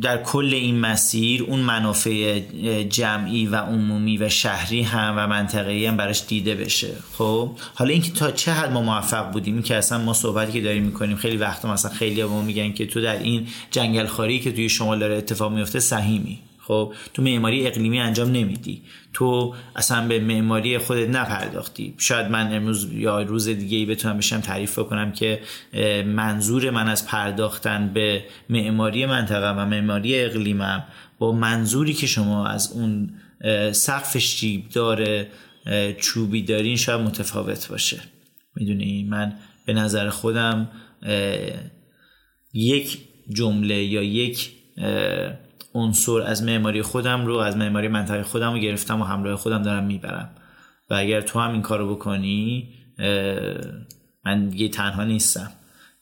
در کل این مسیر اون منافع جمعی و عمومی و شهری هم و منطقه‌ای هم براش دیده بشه. خب؟ حالا اینکه تا چه حد ما موفق بودیم که اصلا ما صحبتی که داریم می‌کنیم خیلی وقتا مثلا خیلی ما میگن که تو در این جنگل خاری که توی شمال داره اتفاق میفته سهیمی. خب تو معماری اقلیمی انجام نمیدی. تو اصلا به معماری خودت نپرداختی. شاید من امروز یا روز دیگه ای بتونم بشم تعریف کنم که منظور من از پرداختن به معماری منطقه و معماری اقلیمم با منظوری که شما از اون سقف شیب داره چوبی دارین شاید متفاوت باشه. می‌دونی؟ من به نظر خودم یک جمله یا یک عنصر از معماری خودم رو از معماری منطقه خودم رو گرفتم و همراه خودم دارم می‌برم. و اگر تو هم این کارو بکنی من دیگه تنها نیستم.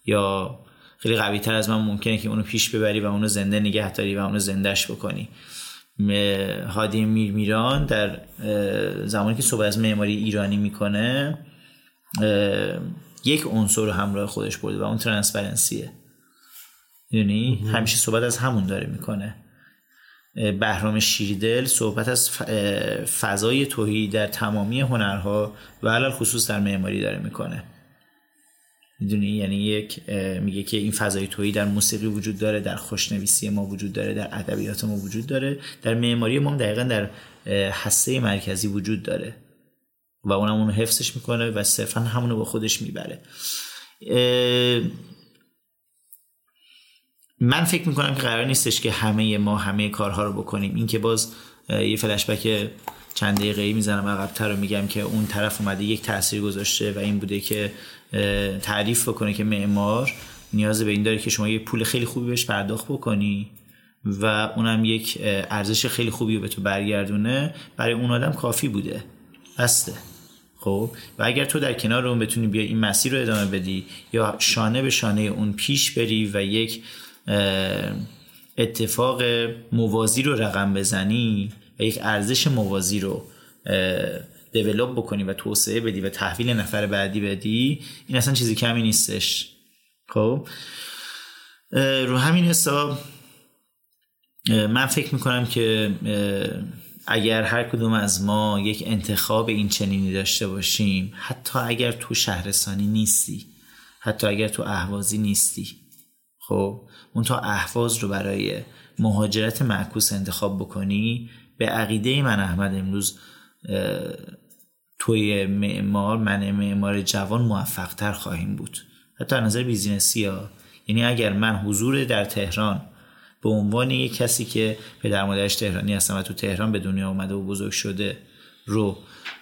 یا خیلی قوی تر از من ممکنه که اونو پیش ببری و اونو زنده نگه داری و اونو زندهش بکنی. هادی میر میران در زمانی که صحبت از معماری ایرانی می‌کنه یک عنصر رو همراه خودش برده و اون ترانسپرنسیه. یعنی همیشه صحبت از همون داره می‌کنه. بهرام شیردل صحبت از فضای توهی در تمامی هنرها و علال خصوص در معماری داره می‌کنه. می‌دونی؟ یعنی یک میگه که این فضای توهی در موسیقی وجود داره در خوشنویسی ما وجود داره در ادبیات ما وجود داره در معماری ما دقیقا در حسه مرکزی وجود داره. و اونم اونو حفظش می‌کنه و صرفا همونو با خودش می‌بره. من فکر می‌کنم که قرار نیستش که همه ما همه کارها رو بکنیم. این که باز یه فلشبک چند دقیقه ای می‌زنم عقبتر رو میگم که اون طرف اومده یک تاثیر گذاشته و این بوده که تعریف بکنه که معمار نیاز به این داره که شما یه پول خیلی خوبی بهش پرداخت بکنی و اونم یک ارزش خیلی خوبی رو به تو برگردونه. برای اون آدم کافی بوده. بسته. خب؟ و اگر تو در کنار اون بتونی بیا این مسیر رو ادامه بدی یا شانه به شانه اون پیش بری و یک اتفاق موازی رو رقم بزنی و یک ارزش موازی رو دیولوب بکنی و توسعه بدی و تحویل نفر بعدی بدی این اصلا چیزی کمی نیستش. خب؟ رو همین حساب من فکر می‌کنم که اگر هر کدوم از ما یک انتخاب این چنینی داشته باشیم حتی اگر تو شهرستانی نیستی حتی اگر تو اهوازی نیستی خب اون تا اهواز رو برای مهاجرت معکوس انتخاب بکنی به عقیده من احمد امروز توی معمار من معمار جوان موفق تر خواهیم بود. حتی از نظر بیزینسی ها. یعنی اگر من حضور در تهران به عنوان یک کسی که پدر مادرش تهرانی هستم و تو تهران به دنیا اومده و بزرگ شده رو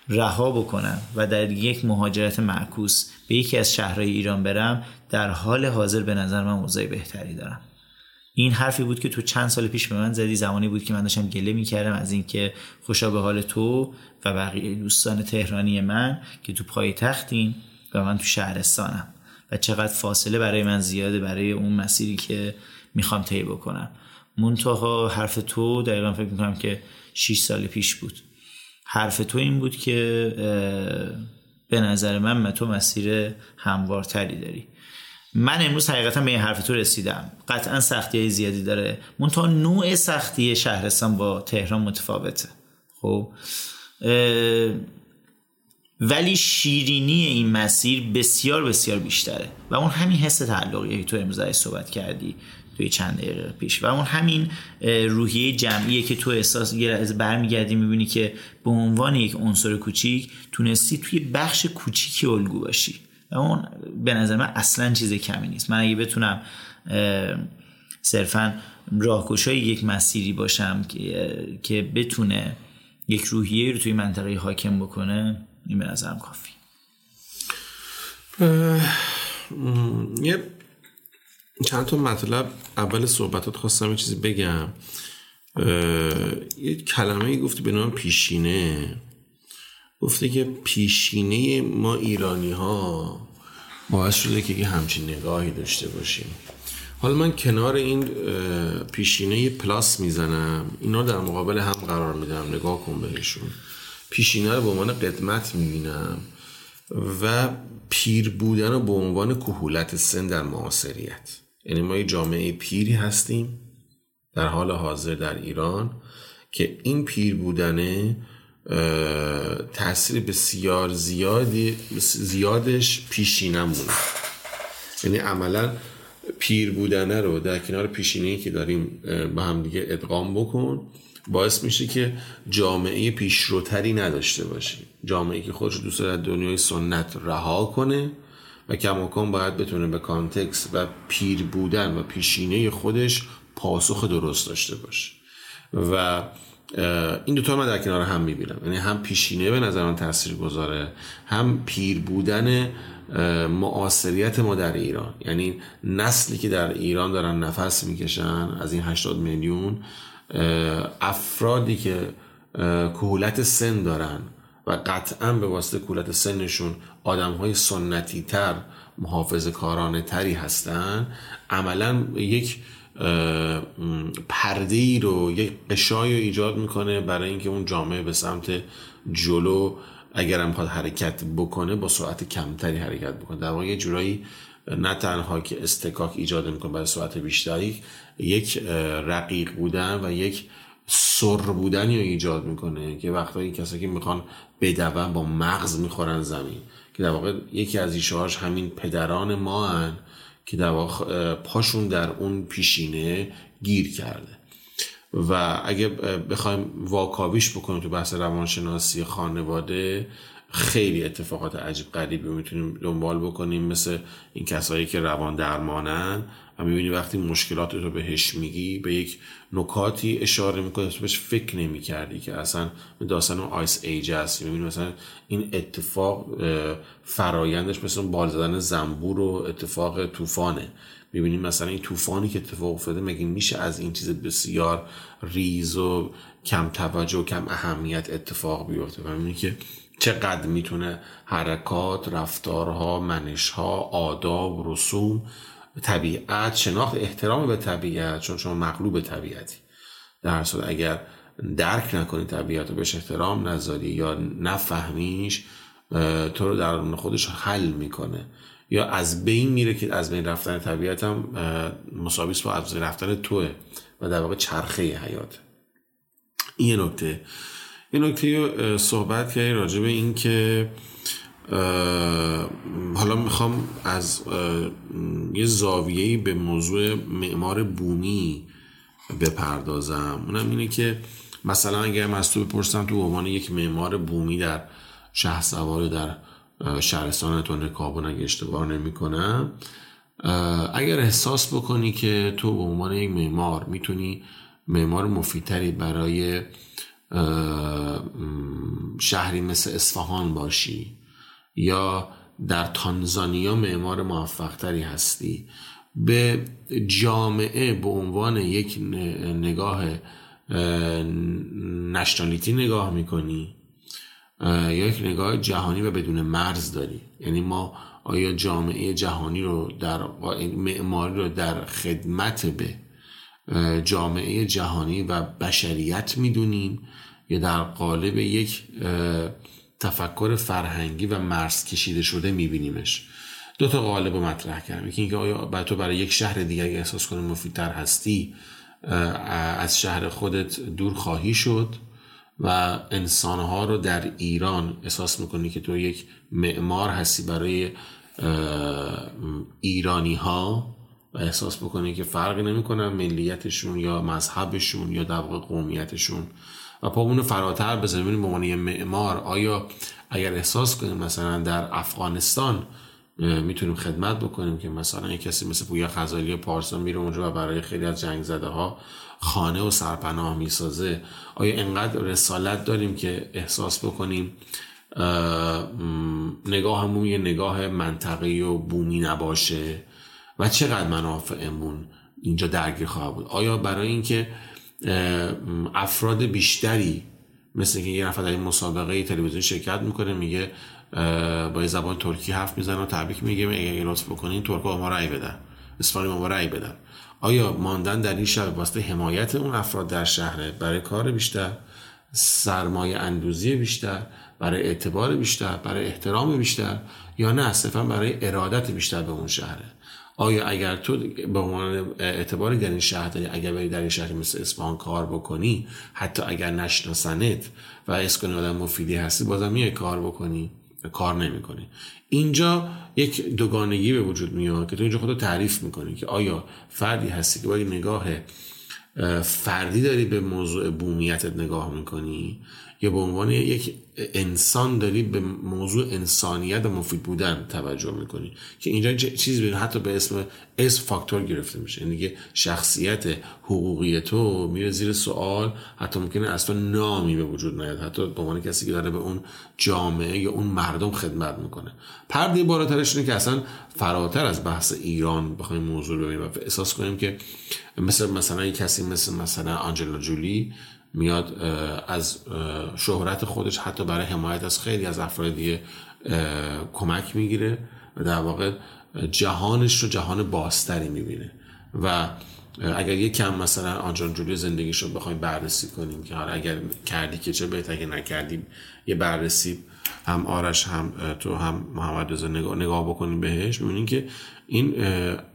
رها بکنم و در یک مهاجرت معکوس به یکی از شهرهای ایران برم در حال حاضر به نظر من اوضاع بهتری دارم. این حرفی بود که تو چند سال پیش به من زدی زمانی بود که من داشتم گله می‌کردم از اینکه خوشا به حال تو و بقیه دوستان تهرانی من که تو پای تختین و من تو شهرستانم و چقدر فاصله برای من زیاده برای اون مسیری که می‌خوام طی بکنم. منتها حرف تو دقیقا فکر می‌کنم که 6 سال پیش بود. حرف تو این بود که به نظر من تو مسیر هموارتری داری. من امروز حقیقتا به این حرف تو رسیدم. قطعا سختی های زیادی داره. منتها نوع سختی شهرستان با تهران متفاوته. خب؟ ولی شیرینی این مسیر بسیار بسیار بیشتره. و اون همین حس تعلقی که تو امروز صحبت کردی. توی چند دقیقه پیش. و اون همین روحیه جمعیه که تو احساس از برمیگردی می‌بینی که به عنوان یک عنصر کوچیک تونستی توی بخش کوچیکی الگو باشی. و اون به نظر من اصلا چیز کمی نیست. من اگه بتونم صرفا راهگشای یک مسیری باشم که بتونه یک روحیه رو توی منطقه حاکم بکنه این به نظرم کافی. یه چند تا مطلب اول صحبتات خواستم یه چیزی بگم. یه کلمه گفتی به نام پیشینه. گفته که پیشینه ما ایرانی ها باعث شده که همچین نگاهی داشته باشیم. حالا من کنار این پیشینه پلاس می‌زنم. اینا در مقابل هم قرار میدم. نگاه کن بهشون. پیشینه رو به عنوان قدمت می‌بینم و پیر بودن رو به عنوان کهولت سن در معاصریت. یعنی ما یه جامعه پیری هستیم در حال حاضر در ایران که این پیر بودنه تاثیر بسیار زیادی زیادش پیشینمونه یعنی عملا پیر بودنه رو در کنار پیشینه که داریم با هم دیگه ادغام بکن باعث میشه که جامعه پیشروتری نداشته باشیم جامعه که خودش دوست دنیای سنت رها کنه و کماکان باید بتونه به کانتکس و پیر بودن و پیشینه خودش پاسخ درست داشته باشه. و این دوتا من در کنار هم می‌بینم. یعنی هم پیشینه به نظر من تاثیر گذاره هم پیر بودن معاصریت ما در ایران. یعنی نسلی که در ایران دارن نفس می‌کشن از این 80 میلیون افرادی که کهولت سن دارن و قطعا به واسطه کولت سنشون آدم های سنتی تر محافظ کارانه تری هستن. عملا یک پرده ای رو یک قشای رو ایجاد می‌کنه برای اینکه اون جامعه به سمت جلو اگر هم خواهد حرکت بکنه با سرعت کمتری حرکت بکنه. در واقع یه جورایی نه تنها که استکاک ایجاد می‌کنه برای سرعت بیشتری یک رقیق بودن و یک سر بودنی رو ایجاد می‌کنه که وقتایی کسایی که می‌خوان بدون با مغز می‌خورن زمین. که در واقع یکی از ایشهاش همین پدران ما هن که در واقع پاشون در اون پیشینه گیر کرده. و اگه بخوایم واکاویش بکنیم تو بحث روانشناسی خانواده خیلی اتفاقات عجیب غریبی می‌تونیم دنبال بکنیم مثل این کسایی که روان درمانن. و می‌بینی وقتی مشکلات رو بهش میگی به یک نکاتی اشاره می‌کنه تو بهش فکر نمی‌کردی که اصلا داستان آیس ایج هست می‌بینی مثلا این اتفاق فرایندش مثل بال زدن زنبور و اتفاق طوفانه. می‌بینیم مثلا این طوفانی که اتفاق افتاده مگه میشه از این چیز بسیار ریز و کم توجه و کم اهمیت اتفاق بیفته؟ و می‌بینی که چقدر می‌تونه حرکات رفتارها منشها آداب رسوم طبیعت شناخت احترام به طبیعت چون شما مغلوب طبیعتی. در صورت اگر درک نکنی طبیعت رو بهش احترام نذاری یا نفهمیش تو رو در خودش حل می‌کنه. یا از بین میره که از بین رفتن طبیعت هم مساویس با از بین رفتن توه و در واقع چرخه حیات. این نکته. یه نکته صحبت کردی راجع به این که حالا می‌خوام از یه زاویه‌ای به موضوع معمار بومی بپردازم. اونم اینه که مثلا اگر من از تو بپرسم تو عنوان یک معمار بومی در شهر سوار در شهرستان تو نکابون اگه اشتباه نمی کنم اگر احساس بکنی که تو به عنوان یک معمار می‌تونی معمار مفیدتری برای شهری مثل اصفهان باشی یا در تانزانیا معمار موفقتری هستی؟ به جامعه به عنوان یک نگاه نشنالیتی نگاه می‌کنی؟ یا یک نگاه جهانی و بدون مرز داری؟ یعنی ما آیا جامعه جهانی رو در معماری رو در خدمت به جامعه جهانی و بشریت می‌دونیم یا در قالب یک تفکر فرهنگی و مرز کشیده شده میبینیمش. دو تا قالب رو مطرح کردم. یکی اینکه آیا برای تو برای یک شهر دیگر احساس کنی مفیدتر هستی از شهر خودت دور خواهی شد و انسانها رو در ایران احساس می‌کنی که تو یک معمار هستی برای ایرانی ها و احساس بکنی که فرقی نمی‌کنن ملیتشون یا مذهبشون یا در قومیتشون. و پامون فراتر بزنیم. به عنوان معمار آیا اگر احساس کنیم مثلا در افغانستان می‌تونیم خدمت بکنیم که مثلا یک کسی مثل پویا خزالی پارسا میره اونجا و برای خیلی از جنگ زده ها خانه و سرپناه می‌سازه؟ آیا انقدر رسالت داریم که احساس بکنیم نگاهمون یه نگاه منطقی و بومی نباشه؟ و چقدر منافعمون اینجا درگیر خواهد بود؟ آیا برای اینکه افراد بیشتری مثل که یه نفر در این مسابقه تلویزیون شرکت می‌کنه میگه با زبان ترکی حرف می‌زنه و تبریک میگه اگه لطف بکنین ترک ما رأی بدن. اسپانی ما رأی بدن. آیا ماندن در این شهر واسطه حمایت اون افراد در شهره برای کار بیشتر سرمایه اندوزی بیشتر برای اعتبار بیشتر برای احترام بیشتر یا نه؟ صرفا برای ارادت بیشتر به اون شهره. آیا اگر تو به عنوان اعتباری در این شهر داری اگر بری در این شهر مثل اصفهان کار بکنی حتی اگر نشناسنت و اسکنی آدم مفیدی هستی بازم میای کار بکنی کار نمی‌کنی. اینجا یک دوگانگی به وجود میاد که تو اینجا خودت تعریف می‌کنی که آیا فردی هستی که با نگاه فردی داری به موضوع بومیتت نگاه می‌کنی؟ یا به عنوان یک انسان داری به موضوع انسانیت و مفید بودن توجه می‌کنی. که اینجا چیزی بین حتی به اسم اسم فاکتور گرفته میشه. یعنی دیگه شخصیت حقوقی تو میره زیر سوال حتی ممکنه اصلا نامی به وجود نیاد. حتی به عنوان کسی که داره به اون جامعه یا اون مردم خدمت می‌کنه. پرده بالاترش اینه که اصلا فراتر از بحث ایران بخوایم موضوع ببینیم و احساس کنیم که مثل مثلا کسی مثل مثلا آنجلا جولی میاد از شهرت خودش حتی برای حمایت از خیلی از افراد دیگه کمک می‌گیره و در واقع جهانش رو جهان باستری می‌بینه. و اگر یک کم مثلا آنجان جولی زندگیش رو بخوایم بررسی کنیم که حالا اگر کردی که چه بهتر اگر نکردیم یه بررسی هم آرش هم تو هم محمد رضا نگاه, نگاه بکنیم بهش می‌بینیم که این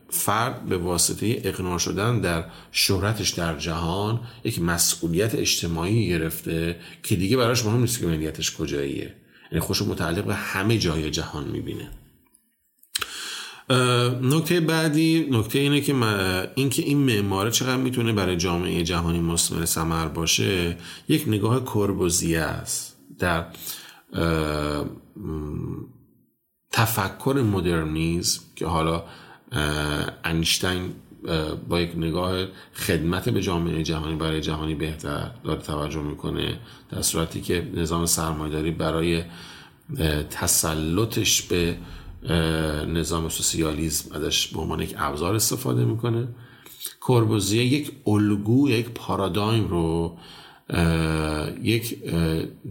فرد به واسطه اقناع شدن در شهرتش در جهان یک مسئولیت اجتماعی گرفته که دیگه براش مهم نیست که ملیتش کجاییه. یعنی خوش متعلق به همه جای جهان می‌بینه. نکته بعدی نکته اینه که اینکه این معماره چقدر می‌تونه برای جامعه جهانی مستمر سمر باشه یک نگاه کربوزیه است در تفکر مدرنیزم که حالا انیشتین با یک نگاه خدمت به جامعه جهانی برای جهانی بهتر داره توجه می‌کنه در صورتی که نظام سرمایداری برای تسلطش به نظام سوسیالیسم ازش به عنوان یک ابزار استفاده می‌کنه. کوربوزیه یک الگو یک پارادایم رو یک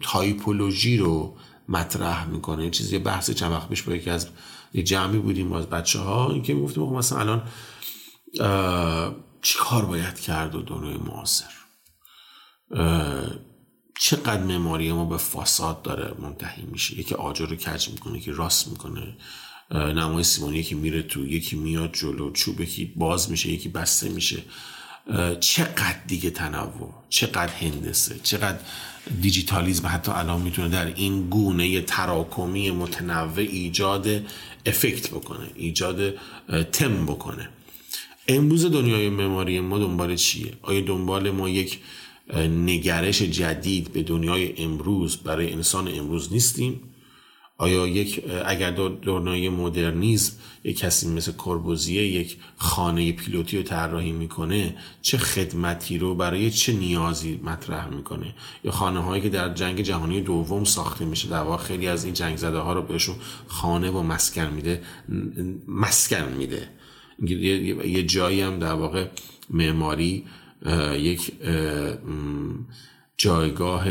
تایپولوژی رو مطرح می‌کنه. چیزی بحث چند وقت پیش با یکی از یه جمعی بودیم از بچه ها این که می‌گفتیم مثلا الان چی کار باید کرد و دنیای معاصر؟ چقدر معماری ما به فساد داره منتهی میشه؟ یکی آجر رو کج می‌کنه یکی راست می‌کنه. نمای سیمانی یکی میره تو یکی میاد جلو چوب یکی باز میشه یکی بسته میشه. چقدر دیگه تنوع چقدر هندسه چقدر دیجیتالیزم حتی الان می‌تونه در این گونه تراکمی متنوع ایجاد افکت بکنه ایجاد تم بکنه. امروز دنیای معماری ما دنبال چیه؟ آیا دنبال ما یک نگرش جدید به دنیای امروز برای انسان امروز نیستیم؟ آیا یک اگر دنیای مدرنیزم یک کسی مثل کوربوزیه یک خانه پیلوتی رو طراحی می‌کنه چه خدمتی رو برای چه نیازی مطرح می‌کنه؟ یا خانه هایی که در جنگ جهانی دوم ساخته میشه در واقع خیلی از این جنگ زده ها رو بهشون خانه و مسکن میده مسکن میده. یه جایی هم در واقع معماری یک جایگاه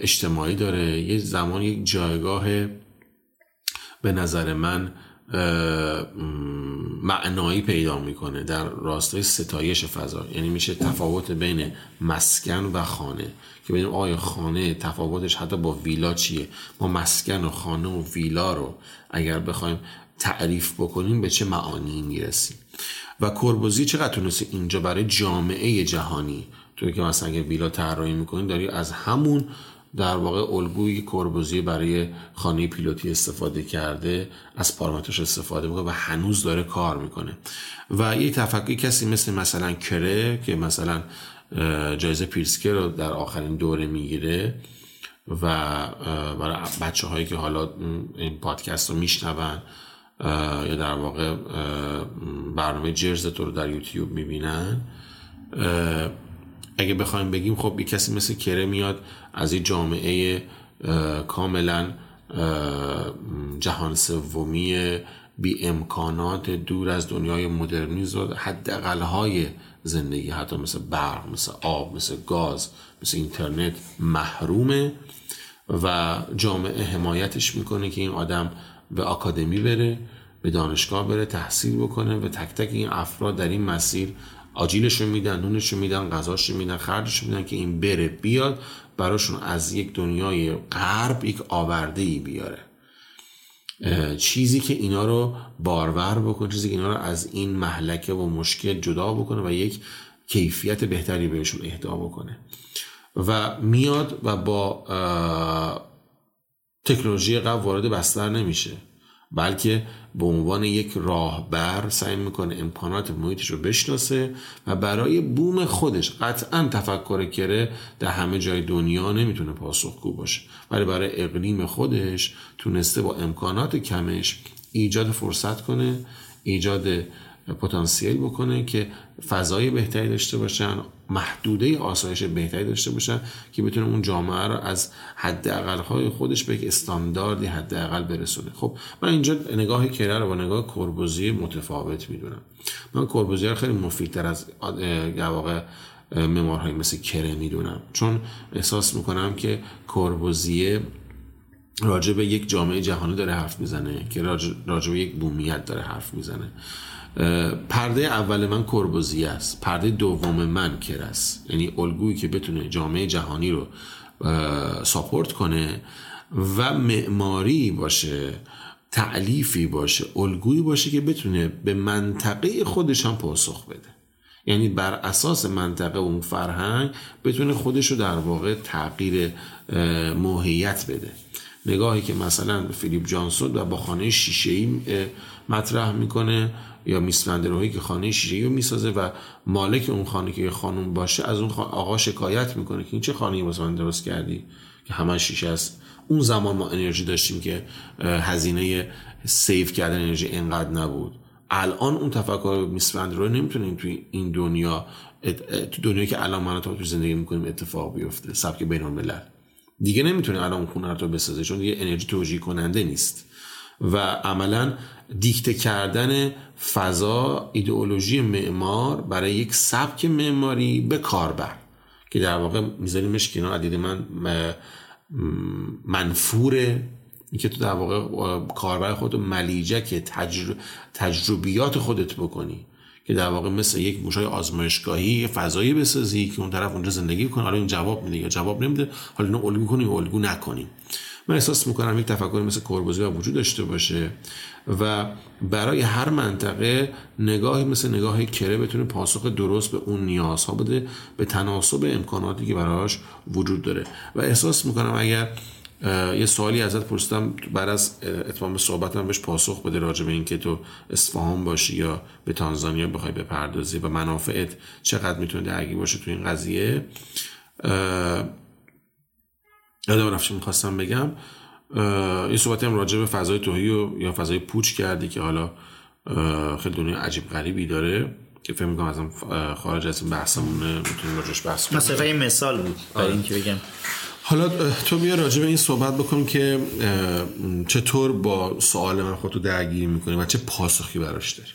اجتماعی داره. یه زمان یک جایگاه به نظر من معنایی پیدا می‌کنه در راستای ستایش فضا. یعنی میشه تفاوت بین مسکن و خانه. که ببینیم آیا خانه تفاوتش حتی با ویلا چیه؟ ما مسکن و خانه و ویلا رو اگر بخوایم تعریف بکنیم به چه معانی می‌رسیم؟ و کربوزی چقدر تونسته اینجا برای جامعه جهانی؟ توی که مثلا اگه ویلا طراحی می‌کنین داری از همون در واقع الگوی کربوزی برای خانه پیلوتی استفاده کرده از پارامترش استفاده می‌کنه و هنوز داره کار می‌کنه. و یه تفکری کسی مثل مثلا کره که مثلا جایزه پیرسکر رو در آخرین دوره می‌گیره و برای بچه هایی که حالا این پادکست رو میشنون یا در واقع برنامه جرز تو رو در یوتیوب می‌بینن. اگه بخوایم بگیم خب یه کسی مثل کره میاد از این جامعه کاملا جهان سومی بی امکانات دور از دنیای مدرنیزم و حداقل های زندگی حتی مثل برق مثل آب مثل گاز مثل اینترنت محرومه و جامعه حمایتش می‌کنه که این آدم به آکادمی بره به دانشگاه بره تحصیل بکنه و تک تک این افراد در این مسیر آجیلشون میدن نونشون میدن غذاشون میدن خرجشون میدن که این بره بیاد براشون از یک دنیای غرب یک آورده ای بیاره چیزی که اینا رو بارور بکنه چیزی که اینا رو از این محلکه و مشکل جدا بکنه و یک کیفیت بهتری بهشون اهدا بکنه. و میاد و با تکنولوژی قبل وارد بستر نمیشه بلکه به عنوان یک راهبر سعی می‌کنه امکانات محیطش رو بشناسه و برای بوم خودش قطعا تفکر کره در همه جای دنیا نمی‌تونه پاسخگو باشه. ولی برای اقلیم خودش تونسته با امکانات کمش ایجاد فرصت کنه ایجاد پتانسیل بکنه که فضای بهتری داشته باشن محدوده آسایش بهتری داشته باشن که بتونه اون جامعه رو از حد های خودش به یک استانداردی حداقل برسونه. خب من اینجا نگاه کره رو با نگاه کربوزی متفاوت می‌دونم. من کربوزی رو خیلی مفیدتر از واقع ممارهایی مثل کره می‌دونم. چون احساس می‌کنم که کربوزیه راجع به یک جامعه جهانی داره حرف می‌زنه که راجع به یک بومیت داره حرف می‌زنه. پرده اول من کربوزی است. پرده دوم من کر است یعنی الگویی که بتونه جامعه جهانی رو ساپورت کنه و معماری باشه تعلیفی باشه الگویی باشه که بتونه به منطقه خودش هم پاسخ بده. یعنی بر اساس منطقه و اون فرهنگ بتونه خودش رو در واقع تغییر موهیت بده. نگاهی که مثلا فیلیپ جانسون و با خانه شیشه مطرح می‌کنه یا میس که خانه شیشه رو می‌سازه و مالک اون خانه که خانم باشه از اون آقا شکایت می‌کنه که این چه خانه واسه من درست کردی که همه شیشه است اون زمان ما انرژی داشتیم که هزینه سیف کردن انرژی انقدر نبود. الان اون تفکر میس رو نمی‌تونیم توی این دنیا تو دنیایی که الان ما تو زندگی می‌کنیم اتفاق بیفته سبک بین الملل دیگه نمی‌تونه الان اون خونه رو بسازه چون دیگه انرژی توجیه کننده نیست. و عملا دیکته کردن فضا ایدئولوژی معمار برای یک سبک معماری به کاربر که در واقع میذاریمش کنار عدید من منفوره. که تو در واقع کاربر خود ملیجک تجربیات خودت بکنی. که در واقع مثل یک موشای آزمایشگاهی فضایی بسازی که اون طرف اونجا زندگی کنه حالا این جواب میده یا جواب نمیده حالا اینو الگو کنیم یا الگو نکنیم. من احساس می‌کنم یک تفکر مثل کربوزی وجود داشته باشه و برای هر منطقه نگاهی مثل نگاه کره بتونه پاسخ درست به اون نیازها بده به تناسب امکاناتی که براش وجود داره. و احساس می‌کنم اگر یه سوالی ازت پرسیدم بعد از اتمام صحبتم بهش پاسخ بده راجع به اینکه تو اصفهان باشی یا به تانزانیا بخوای بپردازی و منافعت چقدر می‌تونه درگیر باشه تو این قضیه. یادم رفت می‌خواستم بگم. یه صحبتی هم راجع به فضای توهی و یا فضای پوچ کردی که حالا خیلی دنیا عجیب غریبی داره که فکر می‌کنم ازم خارج از این بحثمونه می‌تونیم راجعش بحث کنیم. مثلا این مثال بود برای آره. اینکه بگم. حالا تو بیا راجع به این صحبت بکن که چطور با سوال من خودتو درگیری می‌کنی و چه پاسخی براش داری؟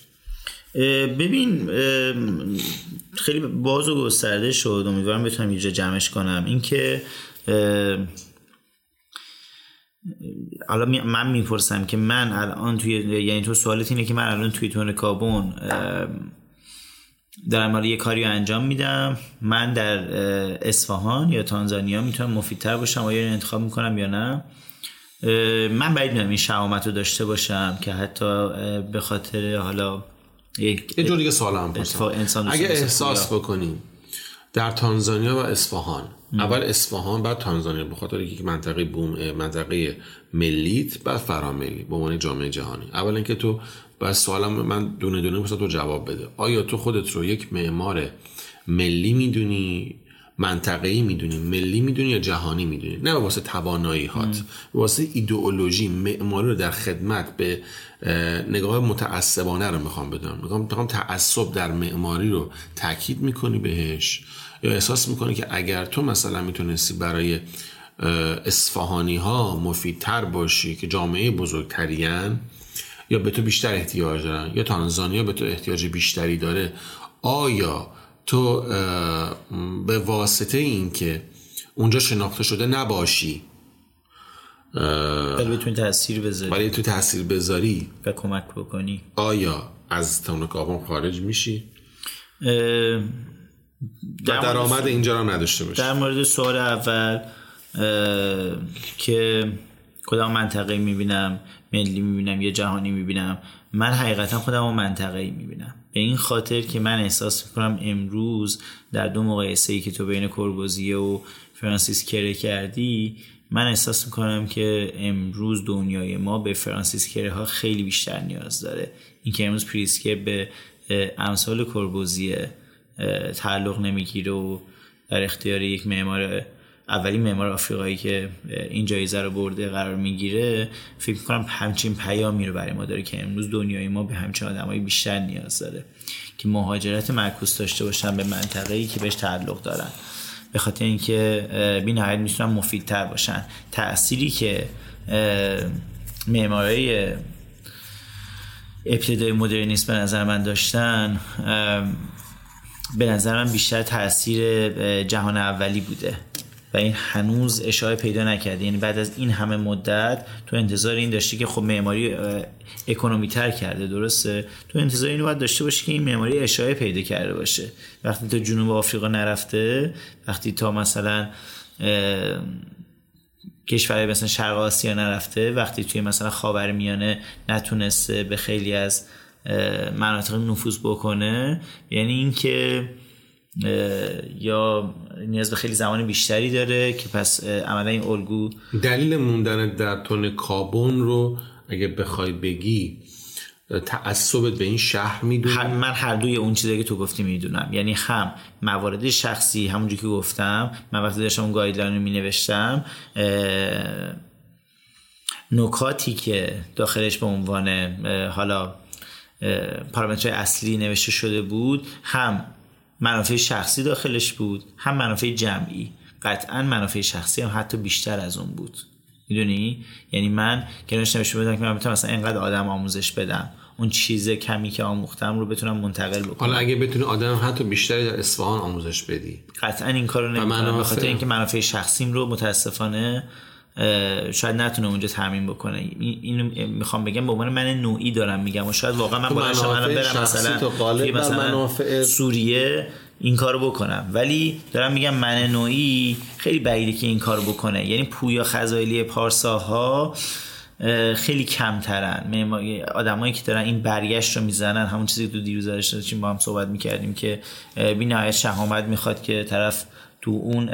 ببین خیلی باز و گسترده شد. امیدوارم بتونم اینجا جمعش کنم. اینکه حالا من می‌پرسم که من الان توی یعنی تو سوالت اینه که من الان توی تون کابون در مال یه کاری انجام میدم. من در اصفهان یا تانزانیا می‌تونم مفیدتر باشم آیا انتخاب می‌کنم یا نه؟ من باید می‌دونم این شعامت رو داشته باشم که حتی به خاطر حالا یک یه جور دیگه سوال هم پرسم اگه احساس بکنیم در تانزانیا و اصفهان اول اصفهان بعد تانزانیا به خاطر یک منطقه بوم منطقه ملیت بعد فراملی به عنوان جامعه جهانی. اول اینکه تو بعد سوالم من دونه دونه مثلا تو جواب بده. آیا تو خودت رو یک معمار ملی می‌دونی منطقه‌ای می‌دونی ملی می‌دونی یا جهانی می‌دونی؟ نه واسه توانایی هات واسه ایدئولوژی معماری رو در خدمت به نگاه متعصبانه رو می‌خوام بدونم می‌خوام تعصب در معماری رو تاکید می‌کنی بهش یا احساس می‌کنه که اگر تو مثلا می‌تونستی برای اصفهانی ها مفیدتر باشی که جامعه بزرگترین یا به تو بیشتر احتیاج دارن؟ یا تانزانیا به تو احتیاج بیشتری داره؟ آیا تو به واسطه این که اونجا شناخته شده نباشی ولی بتونی تاثیر بذاری. ولی تو تاثیر بذاری. و کمک بکنی. آیا از تون خارج میشی؟ در درآمد اینجا رو نداشته باشی. در مورد سوال اول که کدام منطقه می‌بینم؟ ملی می‌بینم یا جهانی می‌بینم من حقیقتا خودم رو منطقه می‌بینم. به این خاطر که من احساس می‌کنم امروز در دو مقایسه ای که تو بین کربوزیه و فرانسیس کره کردی من احساس می‌کنم که امروز دنیای ما به فرانسیس کره ها خیلی بیشتر نیاز داره. اینکه امروز پریسکر به امثال کربوزیه تعلق نمی‌گیره و در اختیار یک معمار اولین معمار آفریقایی که این جایزه رو برده قرار می‌گیره فکر کنم همچین پیامی رو برای ما داره که امروز دنیای ما به همچین آدمای بیشتر نیاز داره که مهاجرت معکوس داشته باشن به منطقه ای که بهش تعلق دارن. به خاطر اینکه بی نهایت می‌تونن مفیدتر باشن. تأثیری که معمارای ابتدای مدرنیسم به نظر من داشتن به نظر من بیشتر تاثیر جهان اولی بوده. این هنوز اشاره پیدا نکرده. یعنی بعد از این همه مدت تو انتظار این داشتی که خب معماری اکونومی تر کرده درسته؟ تو انتظار اینو باید داشته باشی که این معماری اشاره پیدا کرده باشه. وقتی تا جنوب آفریقا نرفته وقتی تا مثلا کشور مثلا شرق آسیا نرفته وقتی توی مثلا خاورمیانه نتونسته به خیلی از مناطق نفوذ بکنه یعنی اینکه یا نیاز به خیلی زمان بیشتری داره که پس عملا این الگو دلیل موندن در تون کابون رو اگه بخوای بگی تعصبت به این شهر می‌دونی؟ من هر دوی اون چیزی که تو گفتی می‌دونم. یعنی هم موارد شخصی همونجوری که گفتم. من وقتی داشتم اون گایدلاین رو مینوشتم نکاتی که داخلش به عنوان حالا پارامترهای اصلی نوشته شده بود هم منافع شخصی داخلش بود هم منافع جمعی. قطعا منافع شخصی هم حتی بیشتر از اون بود. می‌دونی؟ یعنی من کنارش نوشته بودم که من بتونم مثلا اینقدر آدم آموزش بدم اون چیز کمی که آموختم رو بتونم منتقل بکنم. حالا اگه بتونی آدم حتی بیشتری در اصفهان آموزش بدی. قطعا این کارو نمی‌کنم. به خاطر اینکه منافع شخصیم رو متاسفانه شاید نتونه اونجا تامین بکنه. اینو می‌خوام بگم به عنوان من نوعی دارم میگم و شاید واقعا من باید برم مثلا مثلا سوریه این کارو بکنم. ولی دارم میگم من نوعی خیلی بعیده که این کارو بکنه. یعنی پویا خزایلی پارساها خیلی کمترن. آدمایی که دارن این برگشت رو می‌زنن همون چیزی که تو دیروز داشتیم با هم صحبت می‌کردیم که بی نهایت شهامت می‌خواد که طرف تو اون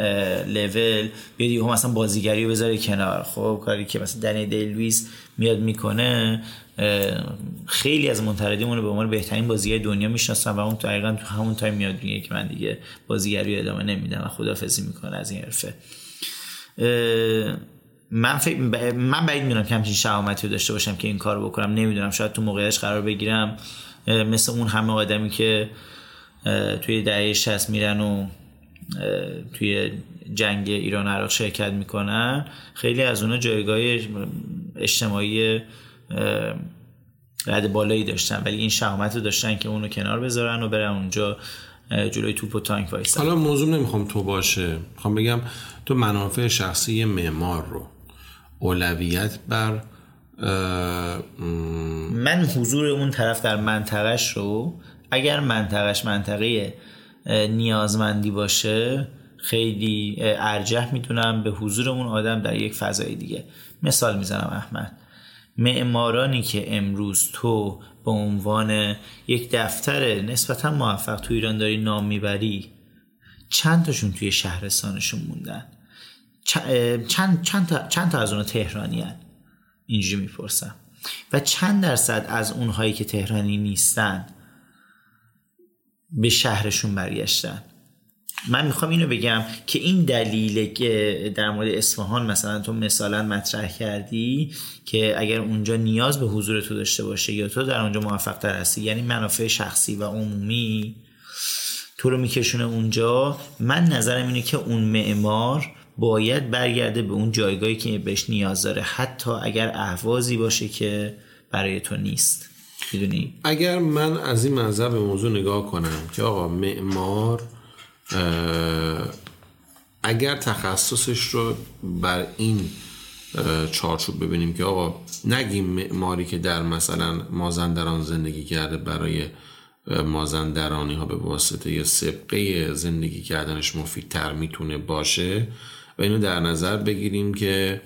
لول بیاد هم مثلا بازیگری رو بذاره کنار. خب کاری که مثلا دنیل دی لوئیس میاد می‌کنه خیلی از منتقدین رو به عنوان بهترین بازیگر دنیا می‌شناسن و اون دقیقا تو همون time میاد میگه که من دیگه بازیگری ادامه نمیدم و خدافظی می‌کنه از این حرفه. من فکر من بعید می‌دونم که همچین شهامتی رو داشته باشم که این کارو بکنم. نمی‌دونم شاید تو موقعش قرار بگیرم. مثل اون همه آدمی که توی دهه 60 میرن و توی جنگ ایران عراق شرکت می‌کنن. خیلی از اونا جایگاه اجتماعی رد بالایی داشتن ولی این شهامت رو داشتن که اونو کنار بذارن و برن اونجا جلوی توپ و تانک وایسن. حالا موضوع نمی‌خوام تو باشه. می‌خوام بگم تو منافع شخصی معمار رو اولویت بر من حضور اون طرف در منطقهش رو اگر منطقهش منطقه نیازمندی باشه خیلی ارجح می‌تونم به حضور اون آدم در یک فضای دیگه. مثال می‌زنم احمد. معمارانی که امروز تو به عنوان یک دفتر نسبتا موفق تو ایران داری نام می‌بری چند تاشون توی شهرستانشون موندن؟ چند, چند, تا, چند تا از اونها تهرانی هن. اینجوری می‌پرسم. و چند درصد از اونهایی که تهرانی نیستن به شهرشون برگشتن. من می‌خوام اینو بگم که این دلیل که در مورد اصفهان مثلا تو مثلا مطرح کردی که اگر اونجا نیاز به حضور تو داشته باشه یا تو در اونجا موفق تر هستی یعنی منافع شخصی و عمومی تو رو میکشونه اونجا من نظرم اینه که اون معمار باید برگرده به اون جایگاهی که بهش نیاز داره حتی اگر اهوازی باشه که برای تو نیست. می‌دونی. اگر من از این منظر به موضوع نگاه کنم که آقا معمار اگر تخصصش رو بر این چارچوب ببینیم که آقا نگیم معماری که در مثلا مازندران زندگی کرده برای مازندرانی ها به واسطه سبقه زندگی کردنش مفیدتر می‌تونه باشه و اینو در نظر بگیریم که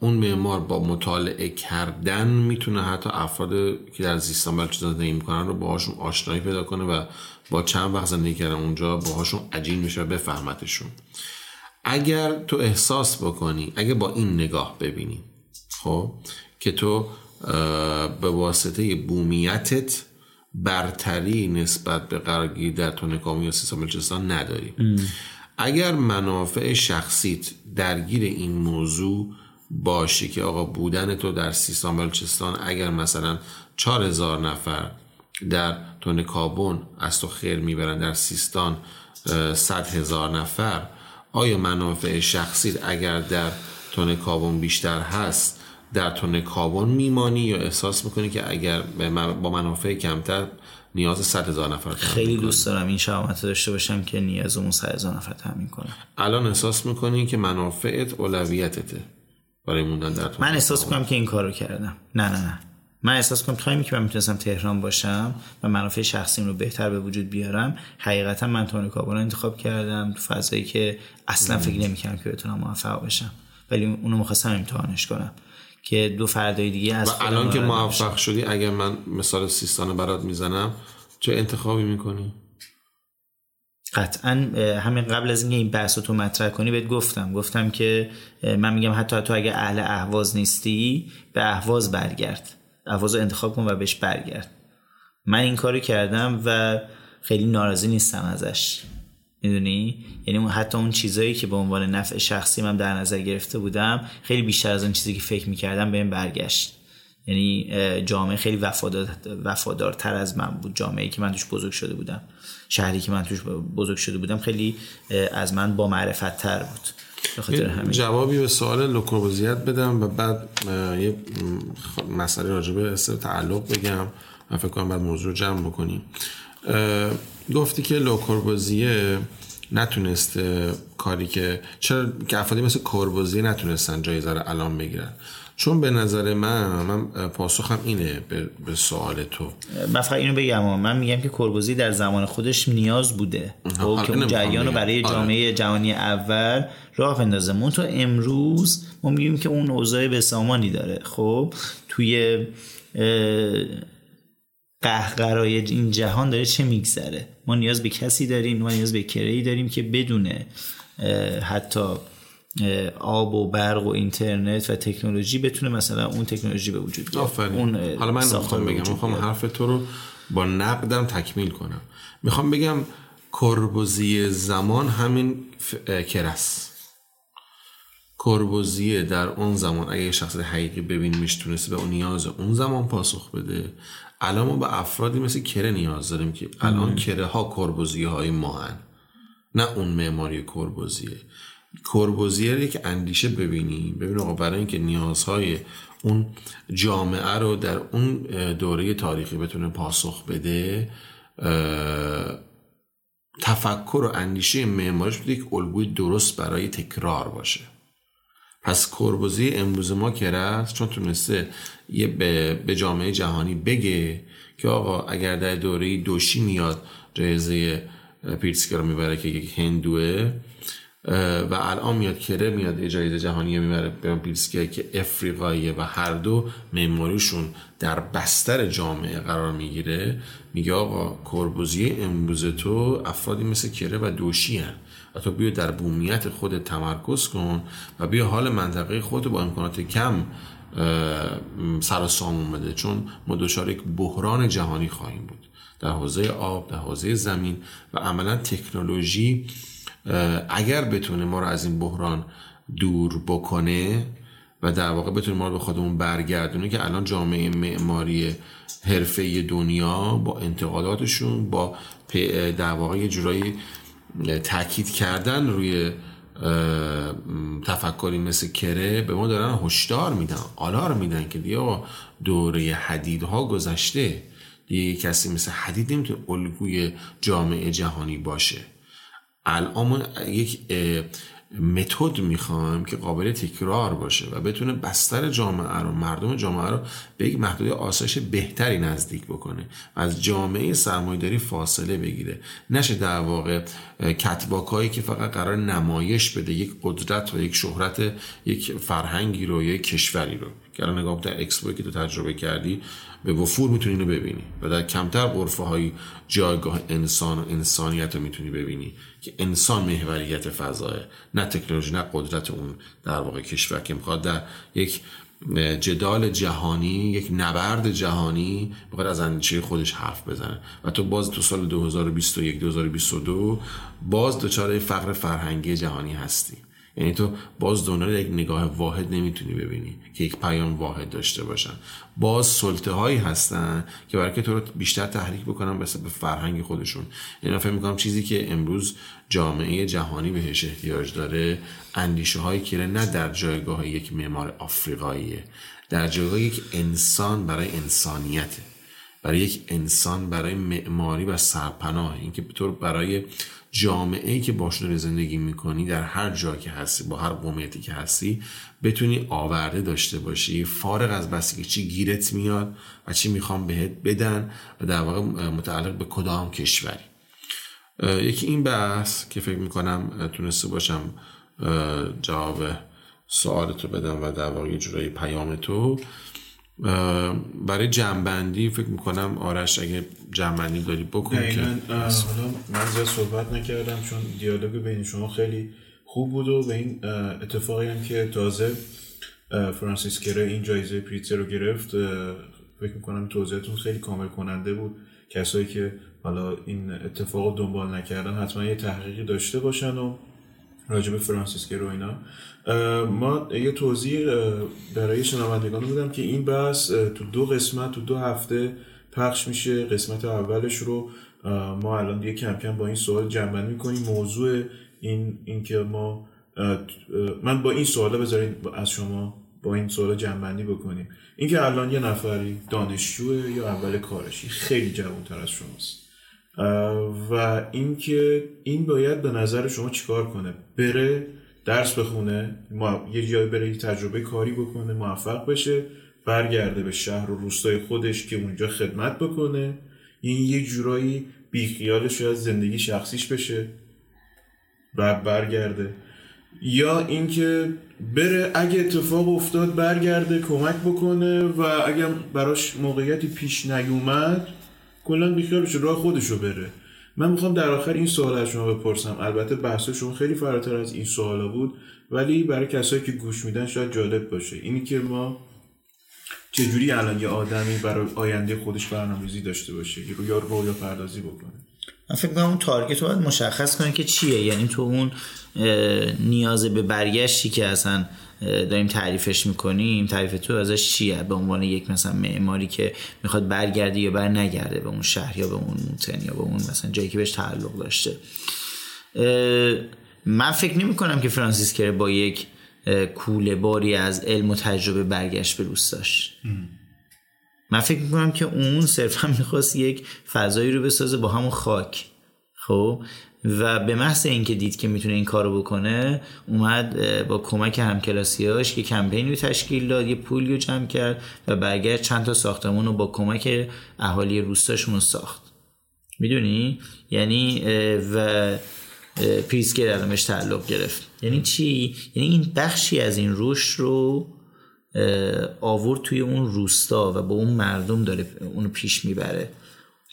اون معمار با مطالعه کردن می‌تونه حتی افراد که در زیستان بلوچ زندگی می‌کنن رو باهاشون آشنایی پیدا کنه و با چند وقت زندگی کردن اونجا باهاشون عجین میشه و بفهمتشون. اگر تو احساس بکنی اگه با این نگاه ببینی خب که تو به واسطه بومیتت برتری نسبت به قرارگیری در تونکامی یا سیستان نداری. اگر منافع شخصیت درگیر این موضوع باشه که آقا بودن تو در سیستان بلوچستان اگر مثلا چهار هزار نفر در تون کابون از تو خیر می‌برن در سیستان صد هزار نفر آیا منافع شخصیت اگر در تون کابون بیشتر هست در تون کابون میمانی یا احساس می‌کنی که اگر با منافع کمتر نیاز 100 هزار نفر خیلی دوست دارم این شهامت داشته باشم که نیاز اون 100 هزار نفر تامین کنم. الان احساس می‌کنی که منافعت اولویتته برای موندن در من احساس می‌کنم که این کارو کردم. نه نه نه. من احساس کنم تایمی که من می‌تونستم تهران باشم و منافع شخصیم رو بهتر به وجود بیارم حقیقتا من تون کابل انتخاب کردم تو فضایی که اصلا فکر نمی‌کردم که بتونم موفق بشم ولی اونو می‌خواستم امتحانش کنم. که دو فردای دیگه از و الان که موفق شدی اگر من مثال سیستان برات می‌زنم چه انتخابی می‌کنی؟ قطعا همین قبل از اینکه این بحث رو تو مطرح کنی بهت گفتم. گفتم که من میگم حتی تو اگه اهل اهواز نیستی به اهواز برگرد. اهواز رو انتخاب کن و بهش برگرد. من این کارو کردم و خیلی ناراضی نیستم ازش. می‌دونی؟ یعنی حتی اون چیزایی که به عنوان نفع شخصی من در نظر گرفته بودم خیلی بیشتر از اون چیزی که فکر می‌کردم به این برگشت. یعنی جامعه خیلی وفادار وفادارتر از من بود. جامعه که من توش بزرگ شده بودم. شهری که من توش بزرگ شده بودم خیلی از من با معرفت تر بود جوابی به سوال لوکوربوزیه بدم و بعد یه مسئله راجع به تعلق بگم. من فکر کنم بعد موضوع جمع بکنیم. گفتی که لوکوربوزیه نتونسته کاری که چرا که افرادی مثل کوربوزیه نتونستن جایزه رو الان بگیرن؟ چون به نظر من من پاسخم اینه به, به سوال تو. من فقط اینو بگم من میگم که کوربوزی در زمان خودش نیاز بوده. خب که اون جریان رو برای آره. جامعه جهانی اول راه اندازه مون تو امروز ما میگیم که اون اوضاع به سامانی داره. خب توی قهقرای این جهان داره چه میگذره؟ ما نیاز به کسی داریم ما نیاز به کرهی داریم که بدونه حتی آب و برق و اینترنت و تکنولوژی بتونه مثلا اون تکنولوژی به وجود بیاد اون حالا من می‌خوام بگم می‌خوام حرف تو رو با نقدم تکمیل کنم. می‌خوام بگم کربوزی زمان همین کرس کربوزیه در اون زمان اگه شخص حقیقی ببین میشتونست به اون نیاز اون زمان پاسخ بده. الان ما به افرادی مثل کره نیاز داریم که الان کره ها کربوزیه های ما هن. نه اون معماری کربوزیه. کربوزیه یک اندیشه ببینی ببین آقا برای اینکه نیازهای اون جامعه رو در اون دوره تاریخی بتونه پاسخ بده تفکر و اندیشه معماریش بوده یک الگوی درست برای تکرار باشه. پس کربوزی امروز ما که است چون تونسته یه به جامعه جهانی بگه که آقا اگر در دوره دوشی میاد جایزه پیرسکر رو می‌بره که یک هندوه و الان میاد کره میاد جایزه جهانی می‌بره به پیرسکر که افریقاییه و هر دو معماریشون در بستر جامعه قرار می‌گیره. میگه آقا کربوزی امروز تو افرادی مثل کره و دوشی هن. و تو بیا در بومیت خود تمرکز کن و بیا حال منطقه خود با امکانات کم سر و سامون بده. چون ما دچار یک بحران جهانی خواهیم بود. در حوزه آب در حوزه زمین و عملا تکنولوژی اگر بتونه ما رو از این بحران دور بکنه و در واقع بتونه ما رو به خودمون برگردونه که الان جامعه معماری حرفه دنیا با انتقاداتشون با در واقع یه جورایی تاکید کردن روی تفکری مثل کره به ما دارن هشدار میدن آلار میدن که دیگه دوره حدیدها گذشته. دیگه کسی مثل حدید نمی‌تونه الگوی جامعه جهانی باشه. الان یک متد می‌خوایم که قابل تکرار باشه و بتونه بستر جامعه رو مردم جامعه رو به یک محدوده آسایش بهتری نزدیک بکنه و از جامعه سرمایهداری فاصله بگیره. نشه در واقع کتباک هایی که فقط قرار نمایش بده یک قدرت و یک شهرت یک فرهنگی رو یک کشوری رو. که الان نگاه در اکسپوی که تو تجربه کردی به وفور می‌تونی اینو ببینی و در کمتر قرفه های جایگاه انسان و انسانیت رو می‌تونی ببینی که انسان محوریت فضاه نه تکنولوژی نه قدرت اون در واقع کشور که می‌خواد. در یک جدال جهانی یک نبرد جهانی بخواد از اندیشه خودش حرف بزنه. و تو باز تو سال 2021 2022 باز دچار فقر فرهنگی جهانی هستی. یعنی تو باز دنیا یک نگاه واحد نمی‌تونی ببینی که یک پیام واحد داشته باشن. باز سلطه هایی هستن که برای که تو رو بیشتر تحریک بکنن به فرهنگ خودشون. یعنی فکر می‌کنم چیزی که امروز جامعه جهانی بهش احتیاج داره اندیشه هایی که نه در جایگاه یک معمار آفریقاییه در جایگاه یک انسان برای انسانیته. برای یک انسان برای معماری و سرپناه. اینکه تو برای جامعه ای که باشون زندگی می‌کنی در هر جا که هستی با هر قومیتی که هستی بتونی آورده داشته باشی. فارغ از بسی که چی گیرت میاد و چی می‌خوام بهت بدن و در واقع متعلق به کدام کشوری. یکی این بحث که فکر می‌کنم تونسته باشم جواب سوالتو بدم و در واقع جورایی پیام تو برای جنبندی فکر می‌کنم آرش اگه جنبندی داری بکن که حالا من زیاد صحبت نکردم چون دیالوگ بین شما خیلی خوب بود و به این اتفاقی هم که تازه فرانسیس کره این جایزه پریتزر رو گرفت فکر می‌کنم توضیحتون خیلی کامل کننده بود. کسایی که حالا این اتفاق دنبال نکردن حتما یه تحقیقی داشته باشن و راجب فرانسیس رو اینا. ما یه توضیح برای شنوندگان بودم که این بحث تو دو قسمت تو دو هفته پخش میشه. قسمت اولش رو ما الان یه کم کم با این سوال جنبندی می‌کنیم. موضوع این اینکه ما من با این سوالا بذارید از شما با این سوالا جنبندی بکنیم. اینکه الان یه نفری دانشجوه یا اول کارشی خیلی جوانتر از شماست. و اینکه این باید به نظر شما چیکار کنه؟ بره درس بخونه ما یه جایی بره تجربه کاری بکنه موفق بشه برگرده به شهر و روستای خودش که اونجا خدمت بکنه. این یه جورایی بیخیالش از زندگی شخصیش بشه و برگرده. یا اینکه بره اگه اتفاق افتاد برگرده کمک بکنه و اگه براش موقعیتی پیش نیومد کلا بیخیال بشه راه خودشو بره. من می‌خوام در آخر این سوال از شما بپرسم. البته بحث شما خیلی فراتر از این سوالا بود ولی برای کسایی که گوش میدن شاید جالب باشه. اینی که ما چجوری الان یه آدمی برای آینده خودش برنامه‌ریزی داشته باشه یا رویا پردازی بکنه؟ من فکر کنم اون تارگت رو باید مشخص کنه که چیه. یعنی تو اون نیاز به برگشتی که اصلا داریم تعریفش می‌کنیم تعریف تو ازش چیه؟ به عنوان یک مثلا معماری که می‌خواد برگرده یا بر نگرده به اون شهر یا به اون موتن یا به اون مثلا جایی که بهش تعلق داشته. من فکر نمی کنم که فرانسیس با یک کوله باری از علم و تجربه برگشت به روستاش من فکر می‌کنم که اون صرفا می‌خواست یک فضایی رو بسازه با همون خاک. خب؟ و به محض اینکه دید که می‌تونه این کارو بکنه اومد با کمک همکلاسیاش که کمپینی رو تشکیل داد یه پولی رو جمع کرد و برگشت چند تا ساختمون رو با کمک اهالی روستاشون رو ساخت. می‌دونی؟ یعنی و پریسکر علمش تعلق گرفت. یعنی چی؟ یعنی این بخشی از این روش رو آورد توی اون روستا و با اون مردم داره اونو پیش می‌بره.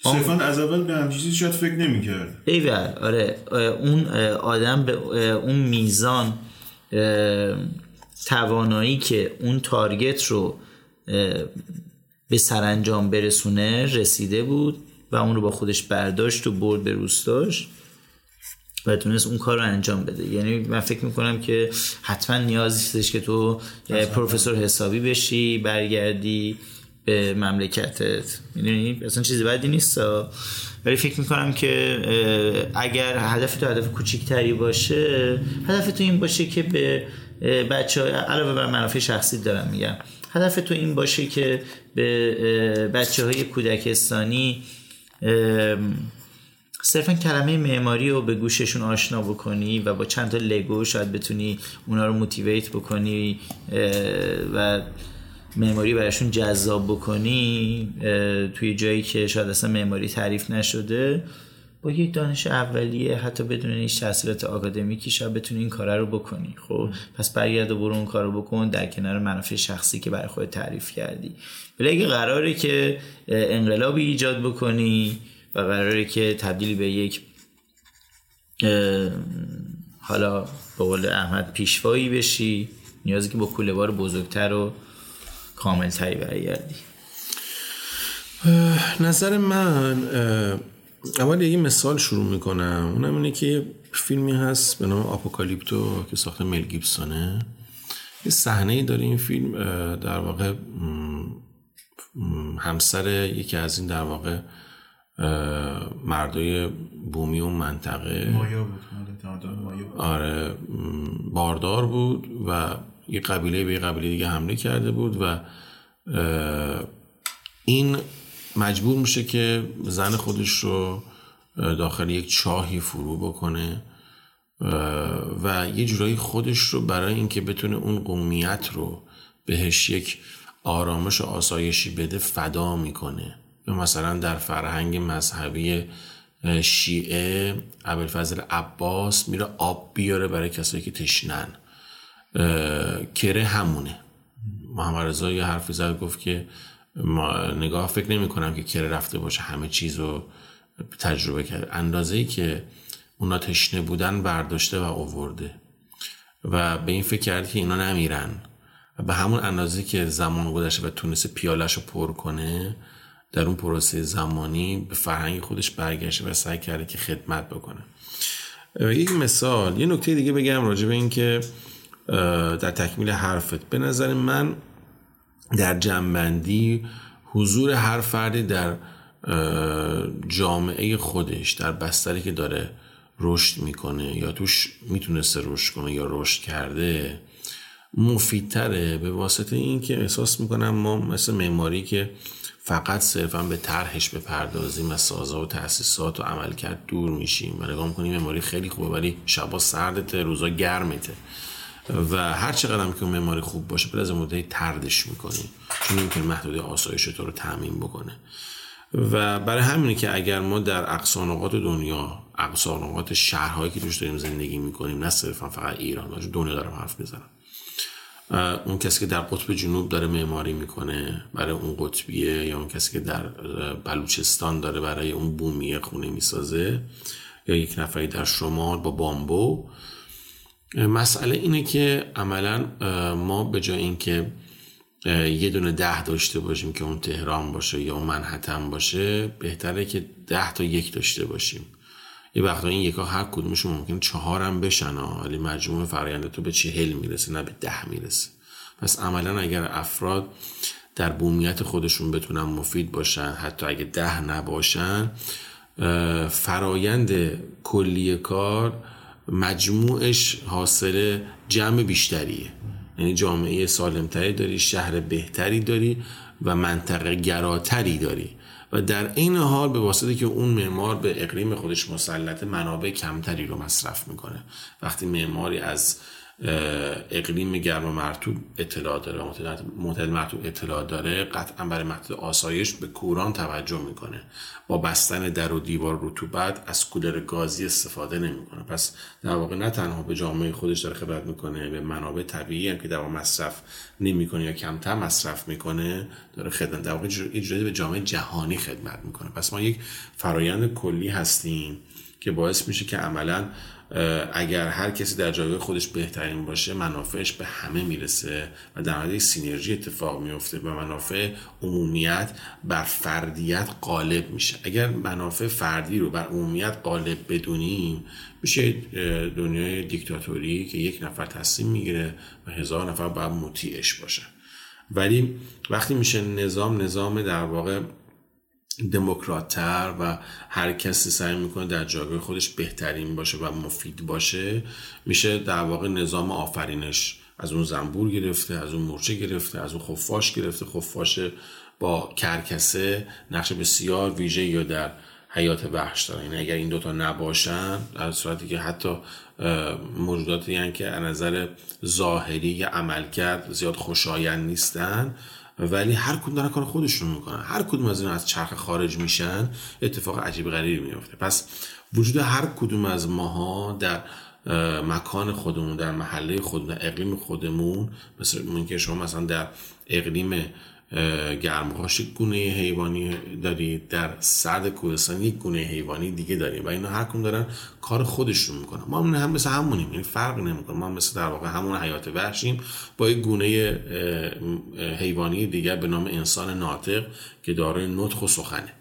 صرفا از اول به همچیزی شاید فکر نمی‌کرد. ایول آره اون آدم به اون میزان توانایی که اون تارگت رو به سرانجام برسونه رسیده بود و اون رو با خودش برداشت و برد به روستاش و تونست اون کار رو انجام بده. یعنی من فکر می‌کنم که حتما نیازی که تو پروفسور حسابی بشی برگردی. به مملکتت. می‌دونی؟ اصلا چیزی بدی نیست ولی فکر می‌کنم که اگر هدف تو هدف کوچیکتری باشه هدف تو این باشه که به بچه های علاوه بر منافع شخصی دارم میگم. هدف تو این باشه که به بچه های کودکستانی صرفا کلمه معماری رو به گوششون آشنا بکنی و با چند تا لگو شاید بتونی اونا رو موتیویت بکنی و معماری براشون جذاب بکنی توی جایی که شاید اصلا معماری تعریف نشده با یک دانش اولیه حتی بدون هیچ تحصیلات آکادمیکی شاید بتونی این کار رو بکنی. خب پس برگرد و برو اون کار رو بکن در کنار منافع شخصی که برای خود تعریف کردی. ولی اگه قراره که انقلابی ایجاد بکنی و قراره که تبدیل به یک حالا به قول احمد پیشوایی بشی نیازی که با کوله بار بزرگتر و کامل تری برگردی نظر من اول یه مثال شروع می‌کنم. اونم اینه که فیلمی هست به نام آپوکالیپتو که ساخته مل گیبسونه. یه صحنه ای داره این فیلم در واقع همسر یکی از این در واقع مردای بومی اون منطقه. مایا بود آره باردار بود و یه قبیله به یه قبیله دیگه حمله کرده بود و این مجبور میشه که زن خودش رو داخل یک چاهی فرو بکنه و یه جورایی خودش رو برای اینکه بتونه اون قومیت رو بهش یک آرامش و آسایشی بده فدا می‌کنه. مثلا در فرهنگ مذهبی شیعه ابوالفضل عباس میره آب بیاره برای کسایی که تشنن. کره همونه. محمد رضا یه حرفی زد گفت که ما نگاه فکر نمی کنم که کره رفته باشه همه چیز رو تجربه کرد اندازه ای که اونا تشنه بودن برداشته و اوورده و به این فکر کرد که اینا نمیرن. و به همون اندازه که زمان گذشته و تونسته پیالش رو پر کنه در اون پروسه زمانی به فرهنگ خودش برگشته و سعی کرده که خدمت بکنه. یک مثال یه نکته دیگه بگم راجع به این که در تکمیل حرفت. به نظر من در جنبندی حضور هر فردی در جامعه خودش در بستری که داره رشد می‌کنه یا توش می‌تونسته رشد کنه یا رشد کرده مفیدتره به واسطه اینکه احساس می‌کنم ما مثل معماری که فقط صرفا به طرحش بپردازیم از سازا و تاسیسات و عمل کرد دور میشیم و نگاه می‌کنیم معماری خیلی خوبه ولی شبا سردته روزا گرمته. و هر چقدر هم که معماری خوب باشه به از مدتی تردش می‌کنیم چون که محدوده آسایش تو رو تعمین بکنه. و برای همینه که اگر ما در اقصانقات دنیا اقصانقات شهرهایی که توش داریم زندگی می‌کنیم نه صرفا فقط ایران باشه دنیا دارم حرف می‌زنم. اون کسی که در قطب جنوب داره معماری می‌کنه برای اون قطبیه یا اون کسی که در بلوچستان داره برای اون بومیه خونه می‌سازه یا یک نفری در شمال با بامبو مسئله اینه که عملا ما به جای اینکه یه دونه ده داشته باشیم که اون تهران باشه یا اون منحتم باشه بهتره که ده تا یک داشته باشیم. یه وقتا این یکا هر کدومشون ممکن چهارم بشن ولی مجموع فرآیند تو به چهل می‌رسه نه به ده می‌رسه. پس عملا اگر افراد در بومیت خودشون بتونن مفید باشن حتی اگه ده نباشن فرایند کلی کار مجموعش حاصل جمع بیشتریه. یعنی جامعه سالمتری داری شهر بهتری داری و منطقه گراتری داری. و در این حال به واسطه که اون معمار به اقلیم خودش مسلط منابع کمتری رو مصرف می‌کنه. وقتی معماری از اقلیم گرم و مرتوب اطلاع داره معتدل مرتوب اطلاع داره قطعا برای مقصد آسایش به کوران توجه می‌کنه. با بستن در و دیوار رطوبت از کولر گازی استفاده نمی‌کنه. پس در واقع نه تنها به جامعه خودش داره خدمت می‌کنه به منابع طبیعی هم که در مصرف نمی‌کنه یا کمتر مصرف می‌کنه داره خدمت در واقع به جامعه جهانی خدمت می‌کنه. پس ما یک فرایند کلی هستیم که باعث میشه که عملا اگر هر کسی در جایگاه خودش بهترین باشه منافعش به همه می‌رسه و در حد سینرژی اتفاق میفته و منافع عمومیت بر فردیت غالب میشه. اگر منافع فردی رو بر عمومیت غالب بدونیم میشه دنیای دیکتاتوری که یک نفر تصمیم می‌گیره و هزار نفر باید مطیعش باشه ولی وقتی میشه نظام نظام در واقع دموکراتتر و هر کسی سعی می‌کنه در جایگاه خودش بهترین باشه و مفید باشه میشه در واقع نظام آفرینش از اون زنبور گرفته از اون مورچه گرفته از اون خفاش گرفته. خفاش با کرکسه نقش بسیار ویژه یا در حیات وحش داره. یعنی اگر این دوتا نباشن در صورتی که حتی موجوداتی یعنی که از نظر ظاهری یا عملکرد زیاد خوشایند نیستن ولی هر کدوم دارن کار خودشون می‌کنن. هر کدوم از اینا از چرخ خارج میشن اتفاق عجیب غریبی میفته پس وجود هر کدوم از ماها در مکان خودمون در محله خودمون در اقلیم خودمون مثل اینکه شما مثلا در اقلیم گرمهاش یک گونه حیوانی دارید در سرد کوهستان یک گونه حیوانی دیگه داریم و اینا هر کدوم دارن کار خودشون می‌کنن. ما هم, مثل همونیم یعنی فرق نمی‌کنه. ما مثل در واقع همون حیات وحشیم با یک گونه حیوانی دیگر به نام انسان ناطق که دارای نطق و سخنه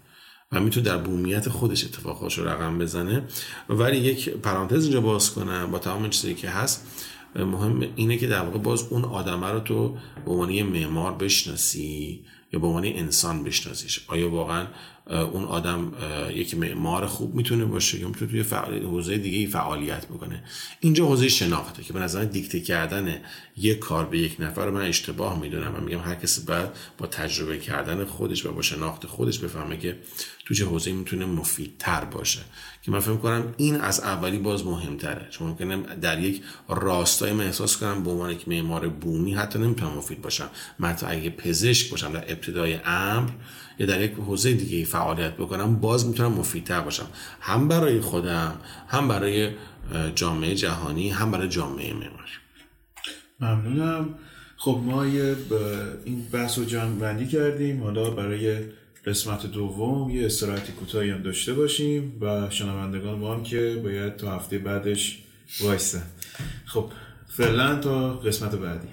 و می‌تونه در بومیت خودش اتفاقات رو رقم بزنه. ولی یک پرانتز اینجا باز کنم با تمام چیزی که هست. مهم اینه که در واقع باز اون آدمه رو تو به عنوان معمار بشناسی یا به عنوان انسان بشناسیش. آیا واقعا اون آدم یک معمار خوب می‌تونه باشه یا می‌تونه توی فعال... حوزه دیگه فعالیت بکنه. اینجا حوزه شناخته که به نظر دیکته کردن یک کار به یک نفر من اشتباه می‌دونم و میگم هر کسی باید با تجربه کردن خودش و با شناخت خودش بفهمه که تو چه حوزه می‌تونه مفیدتر باشه. که من فکر کنم این از اولی باز مهمتره. چون ممکنه در یک راستای من احساس کنم به عنوان یک معمار بومی حتی نمی‌تونم مفید باشم. من اگه پزشک باشم در ابتدای امر یا در یک حوزه دیگه فعالیت بکنم باز می‌تونم مفیدتر باشم. هم برای خودم هم برای جامعه جهانی هم برای جامعه معماری ممنونم. خب ما یه این بحث رو جمع بندی کردیم. حالا برای قسمت دوم یه استراحتی کوتاهی هم داشته باشیم و شنوندگان ما هم که باید تا هفته بعدش وایستن. خب فعلا تا قسمت بعدی.